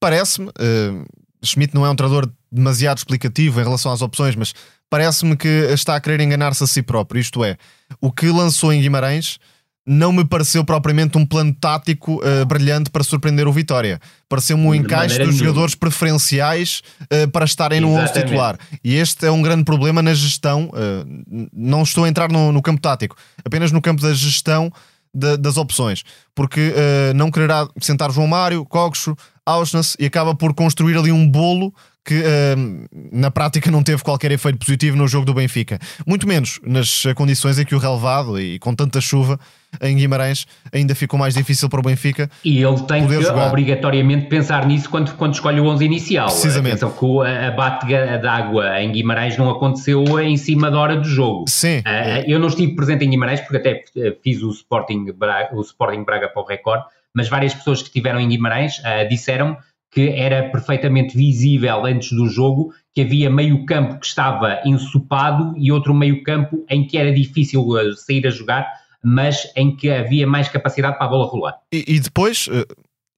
parece-me, uh, Schmidt não é um treinador demasiado explicativo em relação às opções, mas parece-me que está a querer enganar-se a si próprio. Isto é, o que lançou em Guimarães não me pareceu propriamente um plano tático uh, brilhante para surpreender o Vitória. Pareceu-me um encaixe dos jogadores preferenciais uh, para estarem no 11 titular. E este é um grande problema na gestão. Uh, não estou a entrar no, no, campo tático, apenas no campo da gestão de, das opções. Porque não quererá sentar João Mário, Coxo, Auschwitz e acaba por construir ali um bolo que uh, na prática não teve qualquer efeito positivo no jogo do Benfica. Muito menos nas condições em que o relevado e com tanta chuva em Guimarães ainda ficou mais difícil para o Benfica. E ele tem que jogar. obrigatoriamente pensar nisso quando, quando escolhe o 11 inicial. Precisamente. Atenção que o abate de água em Guimarães não aconteceu em cima da hora do jogo. Sim. Uh, eu não estive presente em Guimarães porque até fiz o Sporting Braga, o Sporting Braga para o Record, mas várias pessoas que estiveram em Guimarães uh, disseram que era perfeitamente visível antes do jogo que havia meio campo que estava ensopado e outro meio campo em que era difícil uh, sair a jogar, mas em que havia mais capacidade para a bola rolar. E, e depois, uh,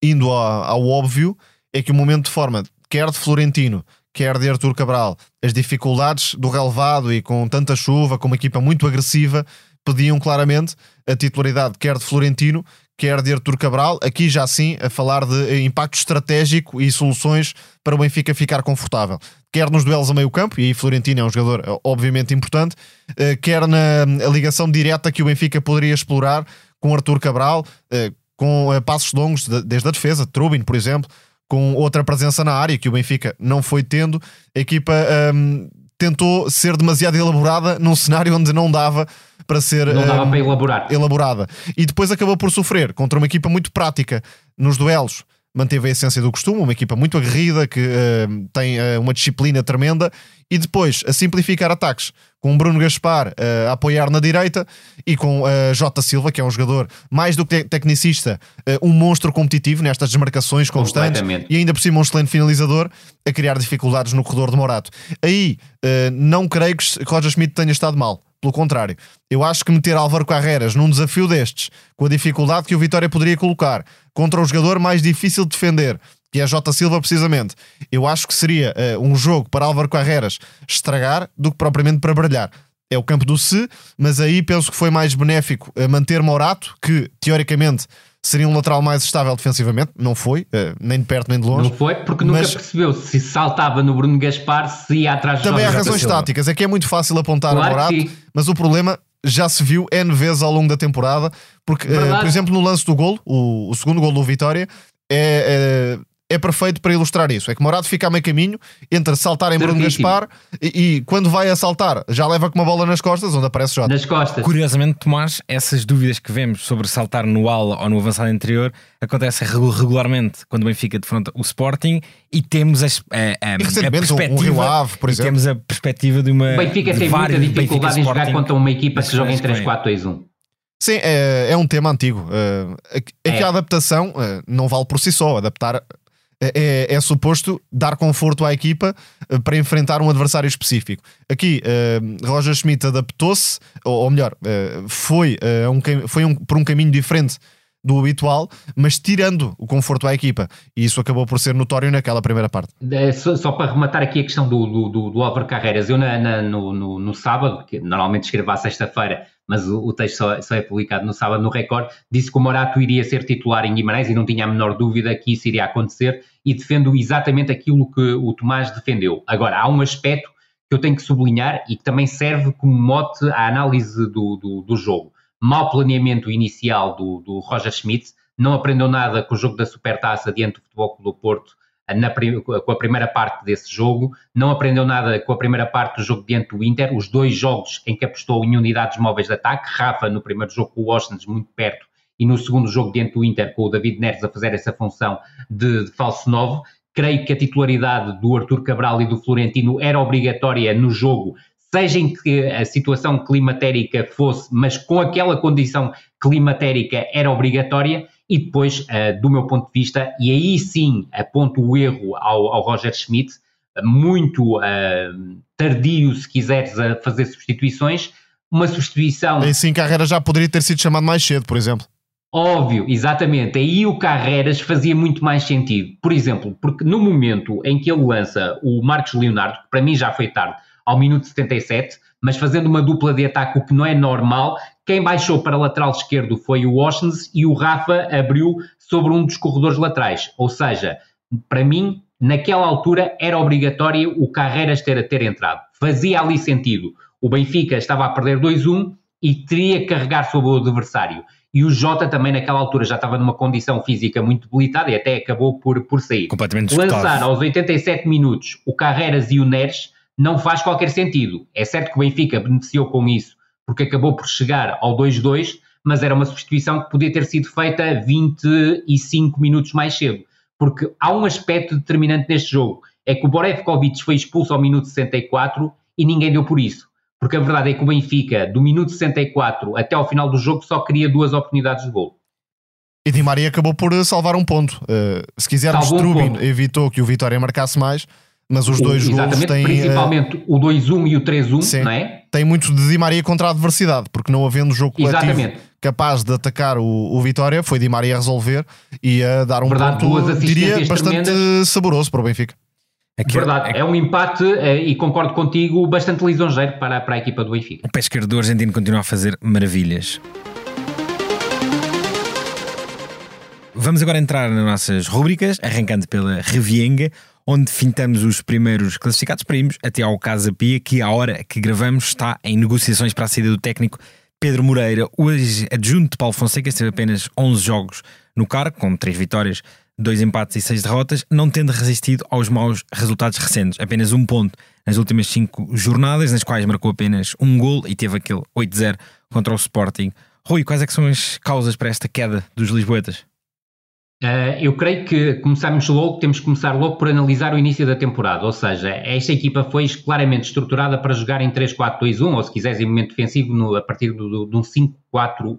indo ao, ao, óbvio, é que o momento de forma, quer de Florentino, quer de Artur Cabral, as dificuldades do relevado e com tanta chuva, com uma equipa muito agressiva, pediam claramente a titularidade quer de Florentino, quer de Artur Cabral, aqui já sim a falar de impacto estratégico e soluções para o Benfica ficar confortável. Quer nos duelos a meio campo, e aí Florentino é um jogador eh, obviamente importante, eh, quer na ligação direta que o Benfica poderia explorar com Artur Cabral, eh, com passos longos desde a defesa, Trubin, por exemplo, com outra presença na área que o Benfica não foi tendo, a equipa um, ehm, tentou ser demasiado elaborada num cenário onde não dava para ser não dava um, para elaborar. elaborada. E depois acabou por sofrer contra uma equipa muito prática nos duelos. Manteve a essência do costume, uma equipa muito aguerrida que uh, tem uh, uma disciplina tremenda e depois a simplificar ataques com Bruno Gaspar uh, a apoiar na direita e com uh, Jota Silva, que é um jogador mais do que tecnicista, uh, um monstro competitivo nestas desmarcações constantes e ainda por cima um excelente finalizador a criar dificuldades no corredor de Morato. Aí não creio que Roger Schmidt tenha estado mal. Pelo contrário, eu acho que meter Álvaro Carreras num desafio destes, com a dificuldade que o Vitória poderia colocar, contra um jogador mais difícil de defender, que é a Jota Silva, precisamente, eu acho que seria uh, um jogo para Álvaro Carreras estragar do que propriamente para brilhar. É o campo do se, mas aí penso que foi mais benéfico uh, manter Morato, que teoricamente seria um lateral mais estável defensivamente. Não foi, uh, nem de perto nem de longe. Não foi, porque nunca percebeu se saltava no Bruno Gaspar, se ia atrás de Também há razões táticas, é que é muito fácil apontar claro a Morato, mas o problema já se viu N vezes ao longo da temporada, porque, uh, por exemplo, no lance do golo, o, o segundo golo do Vitória, é, é é perfeito para ilustrar isso. É que Morado fica a meio caminho entre saltar em Bruno Gaspar e, e, quando vai a saltar já leva com uma bola nas costas, onde aparece Jota. Nas costas. Curiosamente, Tomás, essas dúvidas que vemos sobre saltar no ala ou no avançado anterior acontecem regularmente quando o Benfica defronta o Sporting e temos as, a, a, a perspectiva. Um, um Rio Ave, por exemplo. temos a perspectiva de uma. O Benfica tem muita dificuldade em jogar contra uma equipa que joga em 3-4-2-1. Sim, é, é um tema antigo. É, é, é que a adaptação é, não vale por si só. Adaptar é, é, é, suposto dar conforto à equipa uh, para enfrentar um adversário específico. Aqui, uh, Roger Schmidt adaptou-se, ou, ou, melhor, uh, foi, um, foi um, por um caminho diferente do habitual, mas tirando o conforto à equipa. E isso acabou por ser notório naquela primeira parte. Só, só para rematar aqui a questão do, do, do, do Álvaro Carreiras, eu na, na, no, no, no, sábado, que normalmente escrevo à sexta-feira, mas o, o texto só, só, é publicado no sábado no Record, disse que o Morato iria ser titular em Guimarães e não tinha a menor dúvida que isso iria acontecer e defendo exatamente aquilo que o Tomás defendeu. Agora, há um aspecto que eu tenho que sublinhar e que também serve como mote à análise do, do, do jogo mau planeamento inicial do, do Roger Schmidt, não aprendeu nada com o jogo da Supertaça diante do Futebol Clube do Porto, com a primeira parte desse jogo, não aprendeu nada com a primeira parte do jogo diante do Inter, os dois jogos em que apostou em unidades móveis de ataque, Rafa no primeiro jogo com o Washington muito perto e no segundo jogo diante do Inter com o David Neres a fazer essa função de, de falso novo, creio que a titularidade do Arthur Cabral e do Florentino era obrigatória no jogo seja em que a situação climatérica fosse, mas com aquela condição climatérica era obrigatória, e depois, uh, do meu ponto de vista, e aí sim aponto o erro ao, ao Roger Schmidt, muito uh, tardio, se quiseres, a fazer substituições, uma substituição. Aí sim, Carreira já poderia ter sido chamado mais cedo, por exemplo. Óbvio, exatamente. Aí o Carreras fazia muito mais sentido. Por exemplo, porque no momento em que ele lança o Marcos Leonardo, que para mim já foi tarde, ao minuto 77, mas fazendo uma dupla de ataque, o que não é normal. Quem baixou para lateral esquerdo foi o Washington e o Rafa abriu sobre um dos corredores laterais. Ou seja, para mim, naquela altura era obrigatório o Carreiras ter, ter entrado. Fazia ali sentido. O Benfica estava a perder 2-1 e teria que carregar sobre o adversário. E o Jota também naquela altura já estava numa condição física muito debilitada e até acabou por, por sair. Completamente Lançar aos 87 minutos o Carreiras e o Neres não faz qualquer sentido. É certo que o Benfica beneficiou com isso, porque acabou por chegar ao 2-2, mas era uma substituição que podia ter sido feita 25 minutos mais cedo. Porque há um aspecto determinante neste jogo, é que o Borevkovic foi expulso ao minuto 64 e ninguém deu por isso. Porque a verdade é que o Benfica, do minuto 64 até ao final do jogo, só queria duas oportunidades de gol. E Di Maria acabou por salvar um ponto. Uh, se quisermos, Trubin um evitou que o Vitória marcasse mais, mas os dois o, gols têm. Principalmente uh, o 2-1 e o 3-1, não é? Tem muito de Di Maria contra a adversidade, porque não havendo jogo coletivo exatamente. capaz de atacar o, o Vitória, foi Di Maria a resolver e a dar um Verdade, ponto, diria, bastante tremendas. saboroso para o Benfica. Aqui, Verdade, é, é um empate eh, e concordo contigo, bastante lisonjeiro para, para a equipa do Benfica. O pé esquerdo do argentino continua a fazer maravilhas. Vamos agora entrar nas nossas rubricas, arrancando pela Revienga, onde fintamos os primeiros classificados para irmos até ao Casa Pia, que à hora que gravamos está em negociações para a saída do técnico Pedro Moreira. Hoje, adjunto de Paulo Fonseca, teve apenas 11 jogos no cargo, com 3 vitórias, 2 empates e 6 derrotas, não tendo resistido aos maus resultados recentes. Apenas um ponto nas últimas 5 jornadas, nas quais marcou apenas um gol e teve aquele 8-0 contra o Sporting. Rui, quais é são as causas para esta queda dos Lisboetas? Uh, eu creio que começamos logo, temos que começar logo por analisar o início da temporada, ou seja, esta equipa foi claramente estruturada para jogar em 3-4-2-1, ou se quiseres em momento defensivo, no, a partir de um 5-4-1.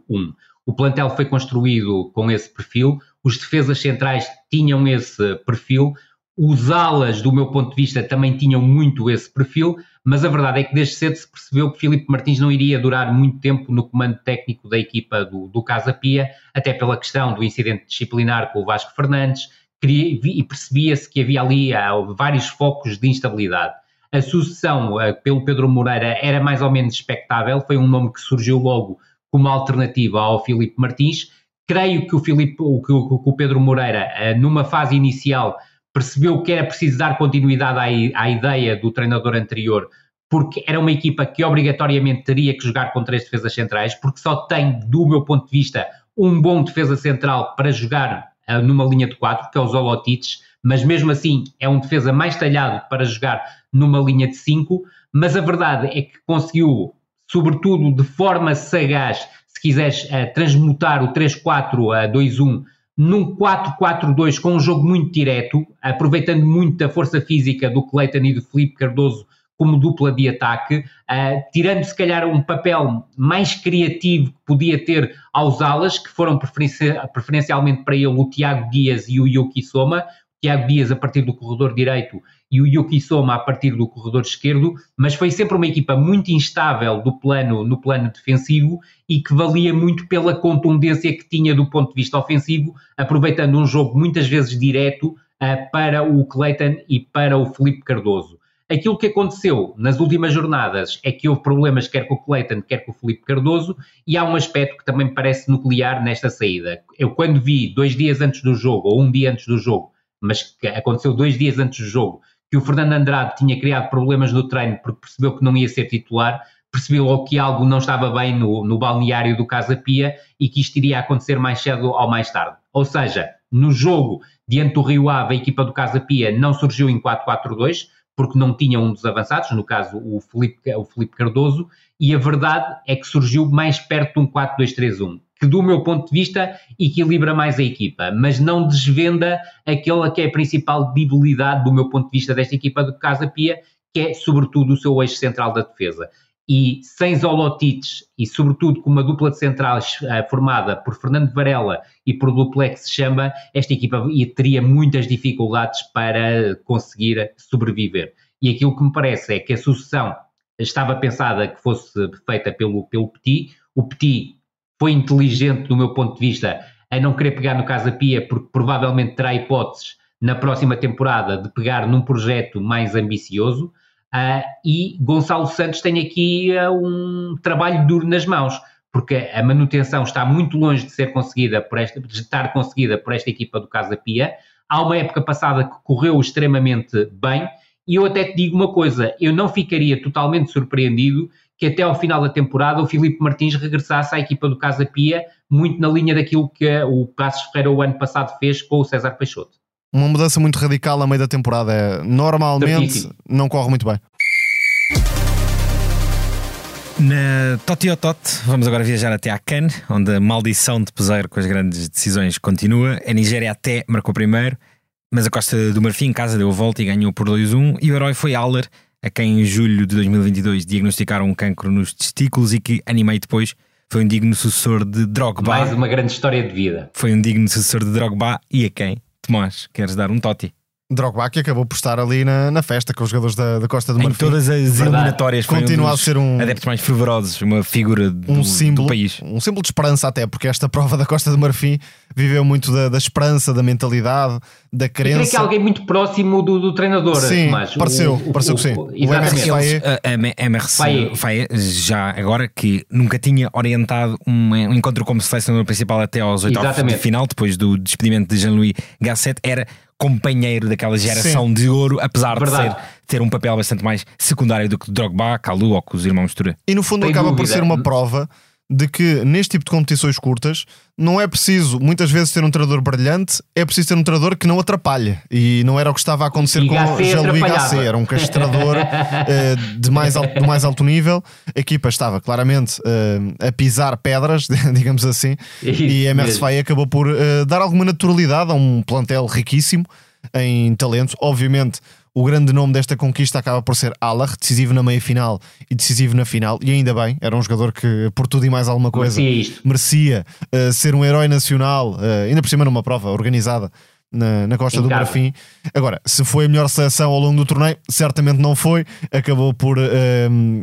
O plantel foi construído com esse perfil, os defesas centrais tinham esse perfil, os alas, do meu ponto de vista, também tinham muito esse perfil, mas a verdade é que desde cedo se percebeu que Filipe Martins não iria durar muito tempo no comando técnico da equipa do, do Casa Pia, até pela questão do incidente disciplinar com o Vasco Fernandes, e percebia-se que havia ali uh, vários focos de instabilidade. A sucessão uh, pelo Pedro Moreira era mais ou menos expectável, foi um nome que surgiu logo como alternativa ao Filipe Martins. Creio que o, Filipe, que o Pedro Moreira, uh, numa fase inicial, percebeu que era preciso dar continuidade à, à ideia do treinador anterior, porque era uma equipa que obrigatoriamente teria que jogar com três defesas centrais, porque só tem, do meu ponto de vista, um bom defesa central para jogar uh, numa linha de quatro, que é o Zolotites, mas mesmo assim é um defesa mais talhado para jogar numa linha de cinco, mas a verdade é que conseguiu, sobretudo de forma sagaz, se quiseres uh, transmutar o 3-4-2-1 num 4-4-2 com um jogo muito direto, aproveitando muito da força física do Cleiton e do Felipe Cardoso como dupla de ataque, uh, tirando se calhar um papel mais criativo que podia ter aos alas, que foram preferencialmente para ele o Tiago Dias e o Yuki Soma, Tiago Dias a partir do corredor direito e o Yuki Soma a partir do corredor esquerdo, mas foi sempre uma equipa muito instável do plano, no plano defensivo e que valia muito pela contundência que tinha do ponto de vista ofensivo, aproveitando um jogo muitas vezes direto uh, para o Clayton e para o Felipe Cardoso. Aquilo que aconteceu nas últimas jornadas é que houve problemas quer com o Clayton, quer com o Felipe Cardoso, e há um aspecto que também me parece nuclear nesta saída. Eu, quando vi dois dias antes do jogo, ou um dia antes do jogo, mas que aconteceu dois dias antes do jogo, que o Fernando Andrade tinha criado problemas no treino porque percebeu que não ia ser titular, percebeu logo que algo não estava bem no, no balneário do Casa Pia e que isto iria acontecer mais cedo ou mais tarde. Ou seja, no jogo diante do Rio Ave, a equipa do Casa Pia não surgiu em 4-4-2, porque não tinha um dos avançados, no caso o Felipe, o Felipe Cardoso, e a verdade é que surgiu mais perto de um 4-2-3-1 que, do meu ponto de vista, equilibra mais a equipa, mas não desvenda aquela que é a principal debilidade, do meu ponto de vista, desta equipa de Casa Pia, que é, sobretudo, o seu eixo central da defesa. E sem Zolotites, e sobretudo com uma dupla de centrais uh, formada por Fernando Varela e por Duplex Chamba, esta equipa teria muitas dificuldades para conseguir sobreviver. E aquilo que me parece é que a sucessão estava pensada que fosse feita pelo, pelo Petit, o Petit foi inteligente, do meu ponto de vista, a não querer pegar no Casa Pia, porque provavelmente terá hipóteses na próxima temporada de pegar num projeto mais ambicioso. Uh, e Gonçalo Santos tem aqui uh, um trabalho duro nas mãos, porque a manutenção está muito longe de ser conseguida por esta, de estar conseguida por esta equipa do Casa Pia. Há uma época passada que correu extremamente bem, e eu até te digo uma coisa: eu não ficaria totalmente surpreendido que até ao final da temporada o Filipe Martins regressasse à equipa do Casa Pia, muito na linha daquilo que o Passos Ferreira o ano passado fez com o César Peixoto. Uma mudança muito radical a meio da temporada. É, normalmente não corre muito bem. Na Totiotot, vamos agora viajar até a Cannes, onde a maldição de peseiro com as grandes decisões continua. A Nigéria até marcou primeiro, mas a Costa do Marfim em casa deu a volta e ganhou por 2-1. E o herói foi Aller, a quem em julho de 2022 diagnosticaram um cancro nos testículos e que, animei depois, foi um digno sucessor de Drogba. Mais uma grande história de vida. Foi um digno sucessor de Drogba e a quem? Tomás, queres dar um toti? Drogba que acabou por estar ali na, na festa com os jogadores da, da Costa do Marfim. Em todas as eliminatórias continua um a ser um adeptos mais fervorosos, uma figura do, um símbolo, do país. Um símbolo de esperança até, porque esta prova da Costa do Marfim viveu muito da, da esperança, da mentalidade, da crença. creio que é alguém muito próximo do, do treinador. Sim, Tomás. pareceu, o, pareceu o, que sim. O, exatamente. O Emerson Faye, já agora que nunca tinha orientado um, um encontro como selecionador principal até aos oitavos de final, depois do despedimento de Jean-Louis Gasset, era companheiro daquela geração Sim. de ouro, apesar Verdade. de ser, ter um papel bastante mais secundário do que Drogba, Kalu ou que os irmãos Touré. E no fundo Tem acaba dúvida. por ser uma prova de que neste tipo de competições curtas não é preciso muitas vezes ter um treinador brilhante, é preciso ter um treinador que não atrapalhe. E não era o que estava a acontecer e com Jean-Louis Gasset, era um castrador uh, de, mais alto, de mais alto nível. A equipa estava claramente uh, a pisar pedras, digamos assim, Isso e MS Faye acabou por uh, dar alguma naturalidade a um plantel riquíssimo em talentos. Obviamente o grande nome desta conquista acaba por ser Allah, decisivo na meia final e decisivo na final, e ainda bem, era um jogador que, por tudo e mais alguma coisa, merecia, merecia uh, ser um herói nacional, uh, ainda por cima numa prova organizada na, na Costa em do casa. Marfim. Agora, se foi a melhor seleção ao longo do torneio, certamente não foi. Acabou por uh,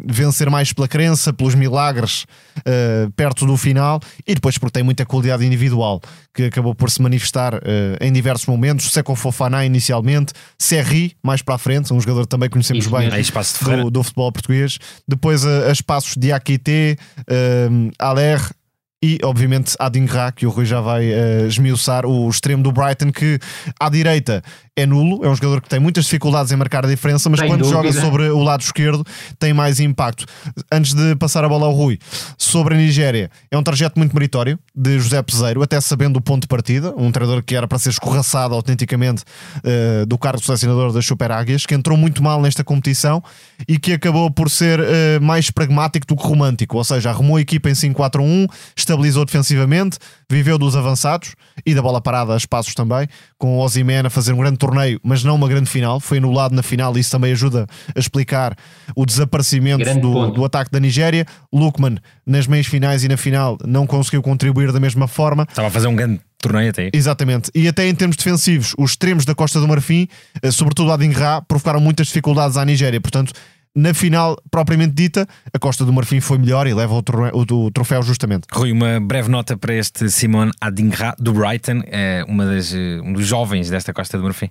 vencer mais pela crença, pelos milagres uh, perto do final e depois porque tem muita qualidade individual que acabou por se manifestar uh, em diversos momentos. Seco Fofana inicialmente, Serri mais para a frente, um jogador que também conhecemos Isso, bem do, do, futebol português. Depois a, a espaços de Akite, uh, Aller e, obviamente, Adingra, que o Rui já vai uh, esmiuçar, o extremo do Brighton, que à direita é nulo, é um jogador que tem muitas dificuldades em marcar a diferença, mas Sem quando dúvida. joga sobre o lado esquerdo tem mais impacto. Antes de passar a bola ao Rui, sobre a Nigéria, é um trajeto muito meritório de José Peseiro, até sabendo o ponto de partida, um treinador que era para ser escorraçado autenticamente uh, do cargo de selecionador das Super Águias, que entrou muito mal nesta competição e que acabou por ser uh, mais pragmático do que romântico, ou seja, arrumou a equipa em 5-4-1, estabilizou defensivamente, viveu dos avançados e da bola parada a espaços também, com o Ozyman a fazer um grande torneio, mas não uma grande final, foi anulado na final e isso também ajuda a explicar o desaparecimento do, do ataque da Nigéria. Lukman, nas meias finais e na final, não conseguiu contribuir da mesma forma. Estava a fazer um grande torneio até aí. Exatamente. E até em termos defensivos, os extremos da Costa do Marfim, eh, sobretudo a Adingra, provocaram muitas dificuldades à Nigéria. Portanto, na final propriamente dita, a Costa do Marfim foi melhor e leva o, torne- o- o troféu justamente. Rui, uma breve nota para este Simone Adingra do Brighton, é uma das, eh, um dos jovens desta Costa do Marfim.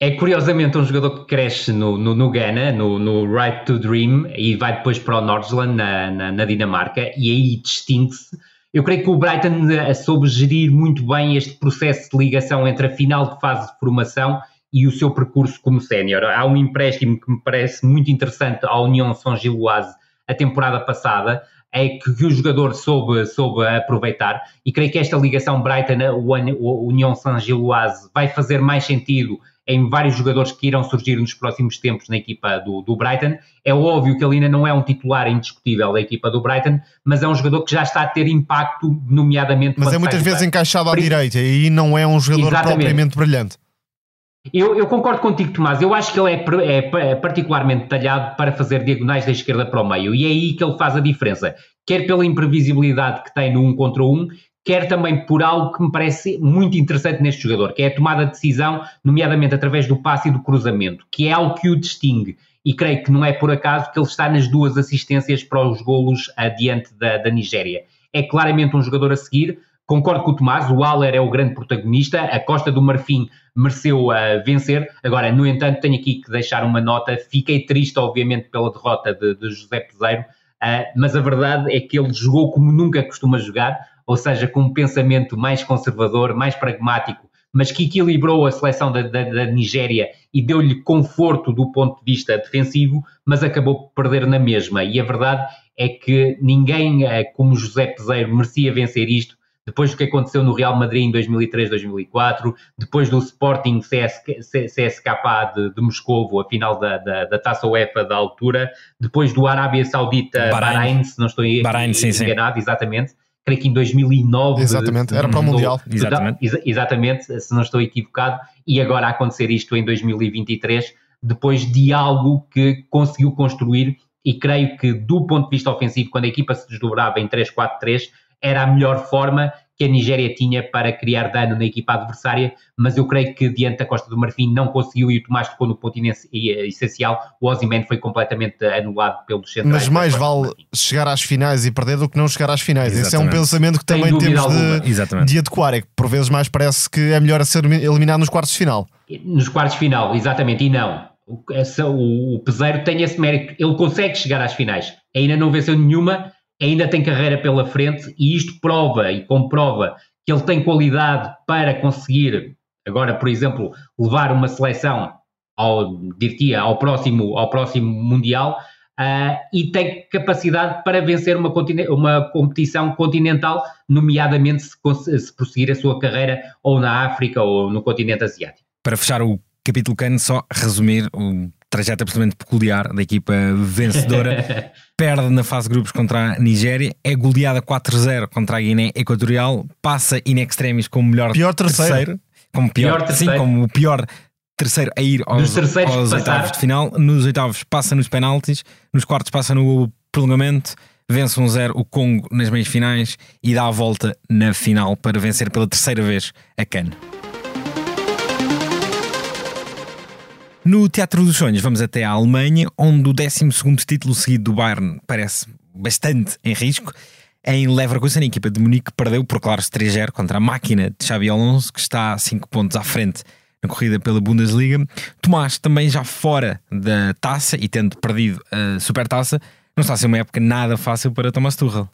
É curiosamente um jogador que cresce no, no, no Ghana, no, no Right to Dream, e vai depois para o Nordsjælland, na, na, na Dinamarca, e aí distingue-se. Eu creio que o Brighton eh, soube gerir muito bem este processo de ligação entre a final de fase de formação e o seu percurso como sénior. Há um empréstimo que me parece muito interessante à União São Giloase a temporada passada, é que, que o jogador soube, soube aproveitar, e creio que esta ligação Brighton-União São Giloase vai fazer mais sentido em vários jogadores que irão surgir nos próximos tempos na equipa do, do Brighton. É óbvio que ele ainda não é um titular indiscutível da equipa do Brighton, mas é um jogador que já está a ter impacto, nomeadamente Mas é muitas vezes encaixado à direita e não é um jogador Exatamente. propriamente brilhante. Eu, eu concordo contigo, Tomás. Eu acho que ele é, é é particularmente talhado para fazer diagonais da esquerda para o meio e é aí que ele faz a diferença. Quer pela imprevisibilidade que tem no um contra um, quer também por algo que me parece muito interessante neste jogador, que é a tomada de decisão, nomeadamente através do passe e do cruzamento, que é algo que o distingue. E creio que não é por acaso que ele está nas duas assistências para os golos adiante da, da Nigéria. É claramente um jogador a seguir. Concordo com o Tomás, o Aller é o grande protagonista, a Costa do Marfim mereceu ah, vencer. Agora, no entanto, tenho aqui que deixar uma nota. Fiquei triste, obviamente, pela derrota de, de José Peseiro, ah, mas a verdade é que ele jogou como nunca costuma jogar, ou seja, com um pensamento mais conservador, mais pragmático, mas que equilibrou a seleção da, da- da Nigéria e deu-lhe conforto do ponto de vista defensivo, mas acabou por perder na mesma. E a verdade é que ninguém ah, como José Peseiro merecia vencer isto, depois do que aconteceu no Real Madrid em 2003-2004, depois do Sporting CSK, de, de Moscovo, a final da, da, da Taça UEFA da altura, depois do Arábia Saudita Bahrein. Bahrein, se não estou Bahrein, sim, sim. enganado, exatamente. Creio que em 2009. Exatamente, era para o Mundial. Exatamente. Exa- exatamente, se não estou equivocado, e agora a acontecer isto em 2023, depois de algo que conseguiu construir, e creio que do ponto de vista ofensivo, quando a equipa se desdobrava em 3-4-3, era a melhor forma que a Nigéria tinha para criar dano na equipa adversária, mas eu creio que diante da Costa do Marfim não conseguiu e o Tomás tocou no ponto eh, essencial, o Ozyman foi completamente anulado pelos centrais. Mas mais vale chegar às finais e perder do que não chegar às finais. Esse é um Exatamente. pensamento que Sem também temos de, Exatamente. de adequar. É que por vezes mais parece que é melhor a ser eliminado nos quartos de final. Nos quartos de final, exatamente, e não. O, o, o Peseiro tem esse mérito, ele consegue chegar às finais, ainda não venceu nenhuma, ainda tem carreira pela frente e isto prova e comprova que ele tem qualidade para conseguir, agora, por exemplo, levar uma seleção ao, diria, ao, próximo, ao próximo Mundial ah, e tem capacidade para vencer uma, uma competição continental, nomeadamente se, se prosseguir a sua carreira ou na África ou no continente asiático. Para fechar o capítulo Cano, só resumir o trajeto absolutamente peculiar da equipa vencedora. Perde na fase de grupos contra a Nigéria, é goleada 4-0 contra a Guiné Equatorial, passa in extremis como melhor Pior terceiro. como pior, Pior sim, terceiro. como o pior terceiro a ir aos, aos oitavos de final. Nos oitavos passa nos penaltis, nos quartos passa no prolongamento, vence 1-0 o Congo nas meias finais e dá a volta na final para vencer pela terceira vez a CAN. No Teatro dos Sonhos vamos até à Alemanha, onde o 12 título seguido do Bayern parece bastante em risco. Em Leverkusen, a equipa de Munique perdeu por claro 3-0 contra a máquina de Xabi Alonso, que está a 5 pontos à frente na corrida pela Bundesliga. Tomás, também já fora da taça e tendo perdido a Supertaça, não está a ser uma época nada fácil para Thomas Tuchel.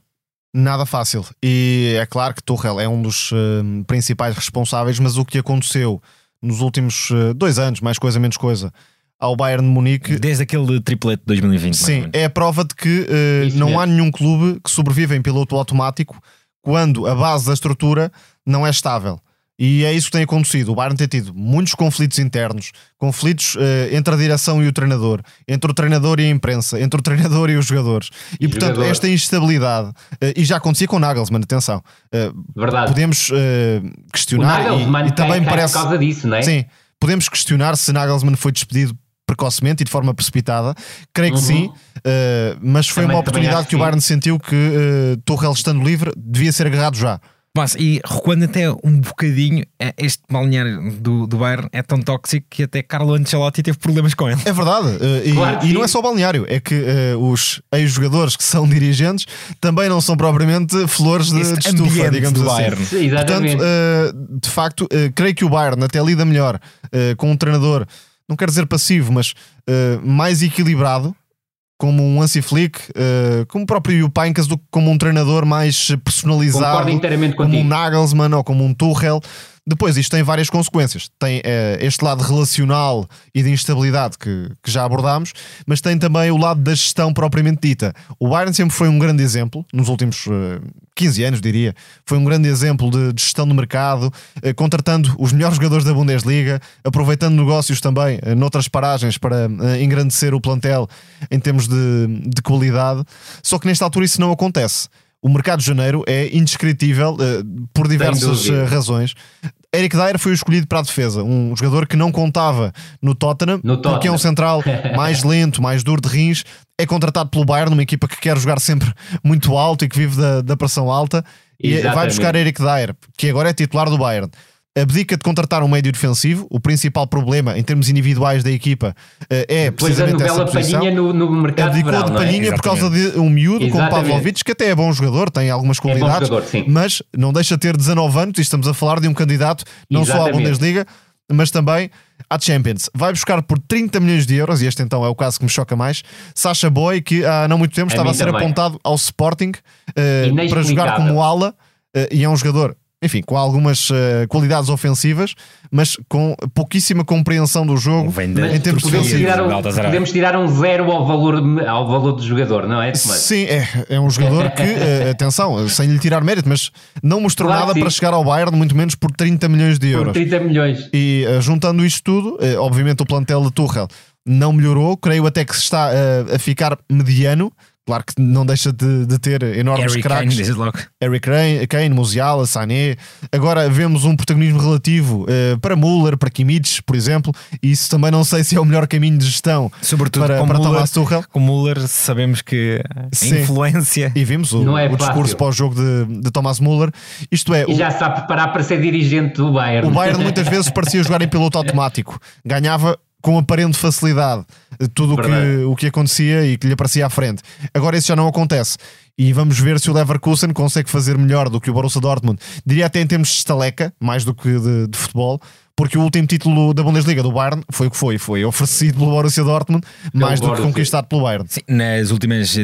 Nada fácil. E é claro que Tuchel é um dos uh, principais responsáveis, mas o que aconteceu nos últimos uh, dois anos, mais coisa, menos coisa, ao Bayern de Munique. Desde aquele triplete de 2020. Sim, é a prova de que uh, não mesmo. há nenhum clube que sobreviva em piloto automático quando a base da estrutura não é estável. E é isso que tem acontecido. O Bayern tem tido muitos conflitos internos, conflitos uh, entre a direção e o treinador, entre o treinador e a imprensa, entre o treinador e os jogadores. E, e portanto, jogador. esta instabilidade, uh, e já acontecia com Nagelsmann, atenção. Uh, Verdade. Podemos questionar. O Nagelsmann e, e também cai, parece. Por causa disso, não é? Sim, podemos questionar se Nagelsmann foi despedido precocemente e de forma precipitada. Creio que uhum. sim, uh, mas foi também, uma oportunidade que, o Bayern sentiu que uh, Torrell estando livre devia ser agarrado já. Mas, e recuando até um bocadinho, é, este balneário do, do Bayern é tão tóxico que até Carlo Ancelotti teve problemas com ele. É verdade, uh, claro e, e, não é só o balneário, é que uh, os ex-jogadores que são dirigentes também não são propriamente flores de, de estufa, digamos do assim. Bayern. Sim, Portanto, uh, de facto, creio que o Bayern até lida melhor com um treinador, não quero dizer passivo, mas mais equilibrado como um Hansi Flick, uh, como o próprio Jupainkas, como um treinador mais personalizado, como contigo. um Nagelsmann ou como um Tuchel. Depois, isto tem várias consequências. Tem uh, este lado relacional e de instabilidade que, que, já abordámos, mas tem também o lado da gestão propriamente dita. O Bayern sempre foi um grande exemplo, nos últimos eh, 15 anos, diria. Foi um grande exemplo de, de gestão do mercado, uh, contratando os melhores jogadores da Bundesliga, aproveitando negócios também noutras paragens para engrandecer o plantel em termos de, de qualidade. Só que nesta altura isso não acontece o mercado de janeiro é indescritível uh, por diversas uh, razões. Eric Dyer foi o escolhido para a defesa, um jogador que não contava no Tottenham, no Tottenham. porque é um central mais lento, mais duro de rins. É contratado pelo Bayern, uma equipa que quer jogar sempre muito alto e que vive da, da pressão alta. Exatamente. E vai buscar Eric Dyer, que agora é titular do Bayern abdica de contratar um médio defensivo. O principal problema em termos individuais da equipa uh, é precisamente essa posição. Palhinha no, no mercado Abdicou de, verão, de Palhinha é? por causa de um miúdo Exatamente. como Pavlovic, que até é bom jogador, tem algumas qualidades, é jogador, mas não deixa de ter 19 anos e estamos a falar de um candidato não Exatamente. só à Bundesliga, mas também à Champions. Vai buscar por 30 milhões de euros, e este então é o caso que me choca mais, Sacha Boy, que há não muito tempo a estava a ser também. apontado ao Sporting uh, para jogar como ala, uh, e é um jogador enfim, com algumas uh, qualidades ofensivas, mas com pouquíssima compreensão do jogo em termos podemos tirar, um, podemos tirar um zero ao valor, ao valor do jogador, não é? Sim, é, é um jogador que, uh, atenção, sem lhe tirar mérito, mas não mostrou claro nada para chegar ao Bayern, muito menos por 30 milhões de euros. Por 30 milhões. E uh, juntando isto tudo, obviamente o plantel de Tuchel não melhorou, creio até que se está a ficar mediano, Claro que não deixa de, de ter enormes Harry craques. Kane, Harry Kane, Kane, Musiala, Sané. Agora vemos um protagonismo relativo uh, para Müller, para Kimmich, por exemplo. E isso também não sei se é o melhor caminho de gestão Sobretudo para, com para Müller, Thomas Tuchel. Com Müller sabemos que a Sim. influência... E vimos o, é o discurso pós-jogo de, de Thomas Müller. Isto é... E o, já sabe preparar para ser dirigente do Bayern. O Bayern muitas vezes parecia jogar em piloto automático. Ganhava com aparente facilidade tudo o que, o que acontecia e que lhe aparecia à frente. Agora isso já não acontece. E vamos ver se o Leverkusen consegue fazer melhor do que o Borussia Dortmund. Diria até em termos de estaleca, mais do que de, de futebol, porque o último título da Bundesliga do Bayern foi o que foi. Foi oferecido pelo Borussia Dortmund, mais do que conquistado pelo Bayern. Sim, nas últimas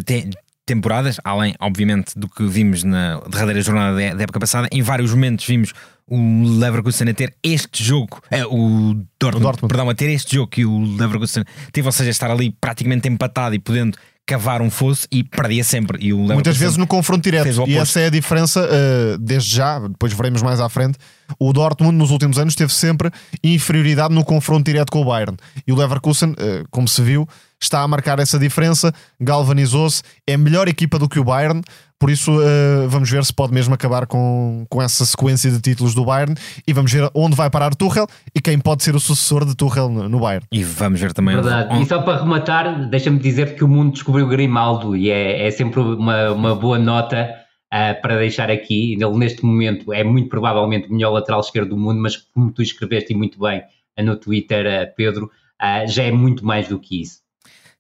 temporadas, além, obviamente, do que vimos na derradeira jornada da época passada, em vários momentos vimos o Leverkusen a ter este jogo, é, o, Dortmund, o Dortmund, perdão, a ter este jogo que o Leverkusen teve, ou seja, estar ali praticamente empatado e podendo cavar um fosso e perdia sempre. E Muitas vezes no confronto direto. E essa é a diferença, uh, desde já, depois veremos mais à frente. O Dortmund nos últimos anos teve sempre inferioridade no confronto direto com o Bayern. E o Leverkusen, uh, como se viu, está a marcar essa diferença, galvanizou-se, é melhor equipa do que o Bayern, por isso uh, vamos ver se pode mesmo acabar com, com essa sequência de títulos do Bayern e vamos ver onde vai parar Tuchel e quem pode ser o sucessor de Tuchel no, no Bayern. E vamos ver também. Verdade. Onde... E só para rematar, deixa-me dizer que o mundo descobriu Grimaldo e é, é sempre uma, uma boa nota. Uh, para deixar aqui, ele neste momento é muito provavelmente o melhor lateral esquerdo do mundo, mas como tu escreveste muito bem no Twitter, uh, Pedro, uh, já é muito mais do que isso.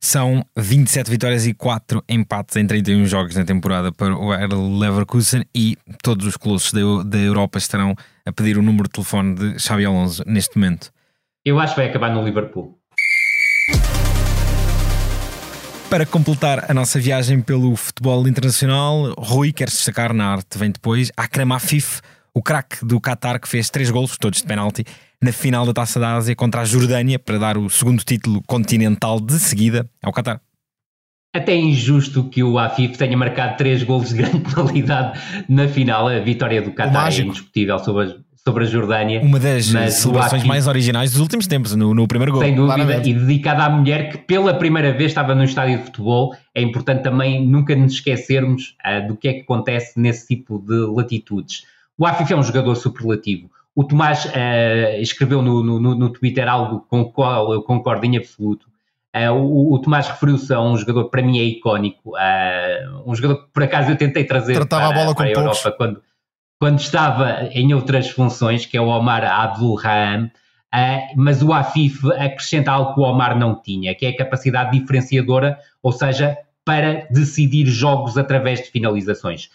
São 27 vitórias e 4 empates em 31 jogos na temporada para o Bayer Leverkusen e todos os colossos da, Europa estarão a pedir o número de telefone de Xabi Alonso neste momento. Eu acho que vai acabar no Liverpool. Para completar a nossa viagem pelo futebol internacional, Rui quer se destacar na arte, vem depois, Akram Afif, o craque do Qatar que fez três golos, todos de penalti, na final da Taça da Ásia contra a Jordânia para dar o segundo título continental de seguida ao Qatar. Até é injusto que o Afif tenha marcado três golos de grande qualidade na final. A vitória do Qatar é indiscutível sobre a, sobre a Jordânia. Uma das celebrações Afif, mais originais dos últimos tempos, no, no primeiro gol. Sem dúvida, claramente. e dedicada à mulher que pela primeira vez estava no estádio de futebol. É importante também nunca nos esquecermos uh, do que é que acontece nesse tipo de latitudes. O Afif é um jogador superlativo. O Tomás uh, escreveu no, no, no Twitter algo com o qual eu concordo em absoluto Uh, o, o, Tomás referiu-se a um jogador que para mim é icónico, uh, um jogador que por acaso eu tentei trazer Tratava para, a, bola para a Europa quando, quando estava em outras funções, que é o Omar Abdul Raham, uh, mas o Afif acrescenta algo que o Omar não tinha, que é a capacidade diferenciadora, ou seja, para decidir jogos através de finalizações.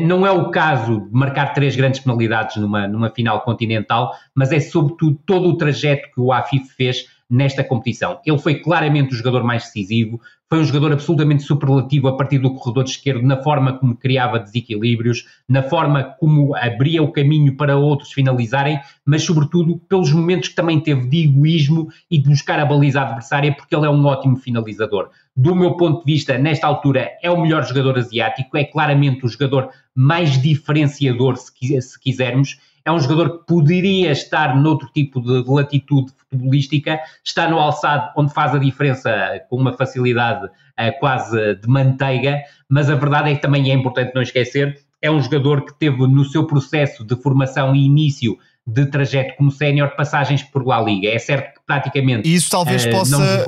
Não é o caso de marcar três grandes penalidades numa, numa final continental, mas é sobretudo todo o trajeto que o Afif fez nesta competição. Ele foi claramente o jogador mais decisivo, foi um jogador absolutamente superlativo a partir do corredor esquerdo, na forma como criava desequilíbrios, na forma como abria o caminho para outros finalizarem, mas sobretudo pelos momentos que também teve de egoísmo e de buscar a baliza adversária, porque ele é um ótimo finalizador. Do meu ponto de vista, nesta altura, é o melhor jogador asiático, é claramente o jogador mais diferenciador, se quisermos, é um jogador que poderia estar noutro tipo de latitude futebolística, está no alçado onde faz a diferença com uma facilidade uh, quase de manteiga, mas a verdade é que também é importante não esquecer, é um jogador que teve no seu processo de formação e início de trajeto como sénior passagens por La Liga. É certo que praticamente e isso talvez uh, possa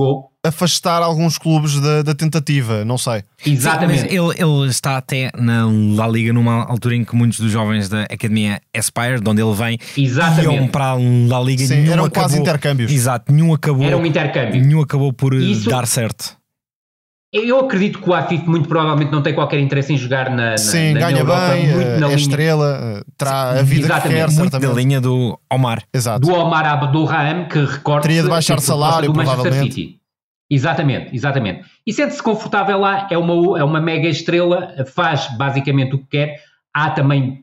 afastar alguns clubes da, da, tentativa, não sei. Exatamente. Sim, ele, ele, está até na La Liga numa altura em que muitos dos jovens da Academia Aspire, de onde ele vem, Exatamente. iam para a La Liga. Sim, eram acabou, quase intercâmbios. Exato, nenhum acabou, Era um intercâmbio. nenhum acabou por isso, dar certo. Eu acredito que o Afif muito provavelmente não tem qualquer interesse em jogar na, na Sim, na, ganha Europa, bem, muito é na linha. estrela, eh, terá a vida Exatamente. que quer, muito certamente. da linha do Omar. Exato. Do Omar Abdulraham, que recorda Teria de baixar salário, do provavelmente. City. Exatamente, exatamente. E sente-se confortável lá, é uma, é uma mega estrela, faz basicamente o que quer. Há também,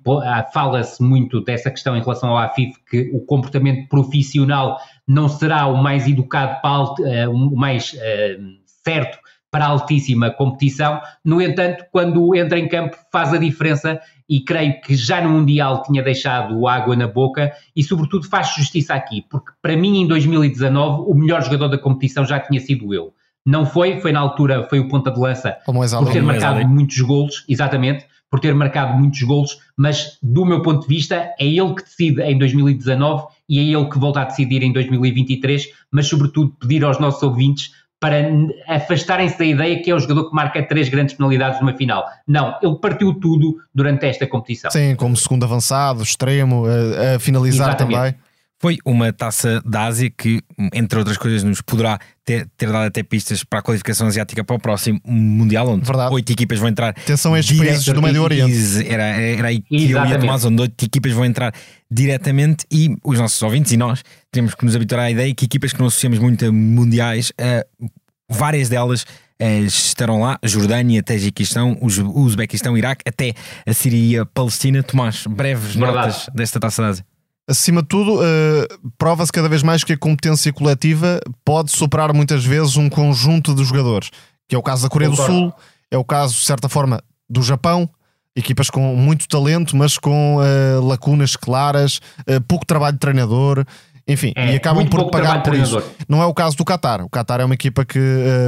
fala-se muito dessa questão em relação ao Afif, que o comportamento profissional não será o mais educado, para, eh, o mais uh, certo para altíssima competição. No entanto, quando entra em campo, faz a diferença e creio que já no Mundial tinha deixado água na boca e, sobretudo, faz justiça aqui, porque para mim, em 2019, o melhor jogador da competição já tinha sido eu. Não foi, foi na altura, foi o ponta de lança por ter marcado muitos golos, exatamente, por ter marcado muitos golos, mas do meu ponto de vista é ele que decide em 2019 e é ele que volta a decidir em 2023, mas sobretudo pedir aos nossos ouvintes para afastarem-se da ideia que é o jogador que marca três grandes penalidades numa final. Não, ele partiu tudo durante esta competição. Sim, como segundo avançado, extremo, a, a finalizar Exatamente. também. Foi uma taça da Ásia que, entre outras coisas, nos poderá ter, ter, dado até pistas para a qualificação asiática para o próximo Mundial, onde Verdade. oito equipas vão entrar. Atenção a estes países do Médio Oriente. Era, era aí que eu ia tomar, onde oito equipas vão entrar diretamente e os nossos ouvintes e nós temos que nos habituar à ideia que equipas que não associamos muito a mundiais, uh, várias delas uh, estarão lá: Jordânia, Tajiquistão, Uzbequistão, Iraque, até a Síria e a Palestina. Tomás, breves Verdade. notas desta taça da Ásia acima de tudo, uh, prova-se cada vez mais que a competência coletiva pode superar muitas vezes um conjunto de jogadores, que é o caso da Coreia Concordo. do Sul, é o caso, de certa forma, do Japão, equipas com muito talento, mas com uh, lacunas claras, uh, pouco trabalho de treinador. Enfim, é, e acabam por pagar por isso. Não é o caso do Qatar. O Qatar é uma equipa que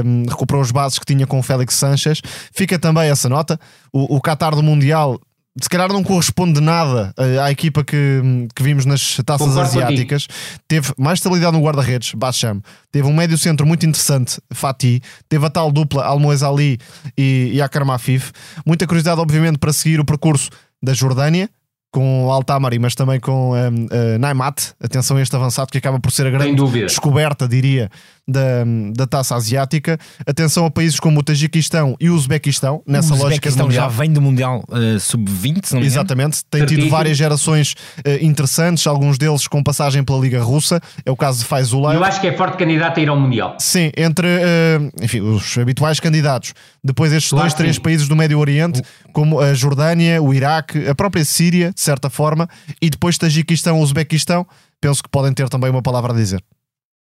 um, recuperou as bases que tinha com o Félix Sanches. Fica também essa nota. O, o Qatar do Mundial se calhar não corresponde nada eh, à equipa que, que vimos nas taças Concordo asiáticas. Teve mais estabilidade no guarda-redes, Bacham. Teve um médio centro muito interessante, Fatih. Teve a tal dupla Almoez Ali e, e Akram Afif. Muita curiosidade, obviamente, para seguir o percurso da Jordânia, com o Altamari, mas também com um, uh, Naimat. Atenção a este avançado que acaba por ser a grande descoberta, diria, da, da taça asiática. Atenção a países como o Tajiquistão e o Uzbequistão, nessa o lógica Uzbequistão mundial. já vem do Mundial uh, Sub-20, não me. Exatamente, tem tido várias gerações uh, interessantes, alguns deles com passagem pela Liga Russa. É o caso de Faizullah. Eu acho que é forte candidato a ir ao Mundial. Sim, entre uh, enfim, os habituais candidatos. Depois estes Claro dois, três sim. países do Médio Oriente, como a Jordânia, o Iraque, a própria Síria, de certa forma, e depois Tajiquistão, Uzbequistão, penso que podem ter também uma palavra a dizer.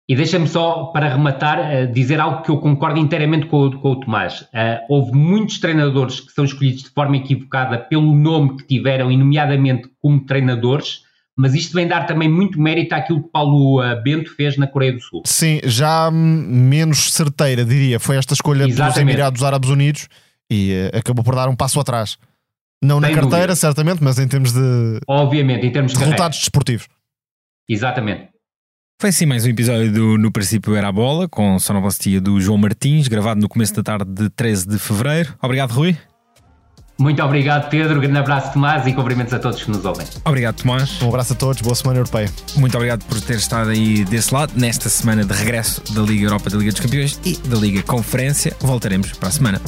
E deixa-me só, para rematar, eh, dizer algo que eu concordo inteiramente com o, com o Tomás. Eh, houve muitos treinadores que são escolhidos de forma equivocada pelo nome que tiveram, e nomeadamente como treinadores, mas isto vem dar também muito mérito àquilo que Paulo eh, Bento fez na Coreia do Sul. Sim, já menos certeira, diria, foi esta escolha dos Exatamente. Emirados Árabes Unidos e acabou por dar um passo atrás. Não na Sem carteira, dúvida. certamente, mas em termos de, Obviamente, em termos de resultados desportivos. Exatamente. Foi assim mais um episódio do No Princípio Era a Bola, com sonoplastia do João Martins, gravado no começo da tarde de 13 de Fevereiro. Obrigado, Rui. Muito obrigado, Pedro. Grande abraço, Tomás, e cumprimentos a todos que nos ouvem. Obrigado, Tomás. Um abraço a todos, boa semana europeia. Muito obrigado por ter estado aí desse lado, nesta semana de regresso da Liga Europa da Liga dos Campeões e da Liga Conferência. Voltaremos para a semana.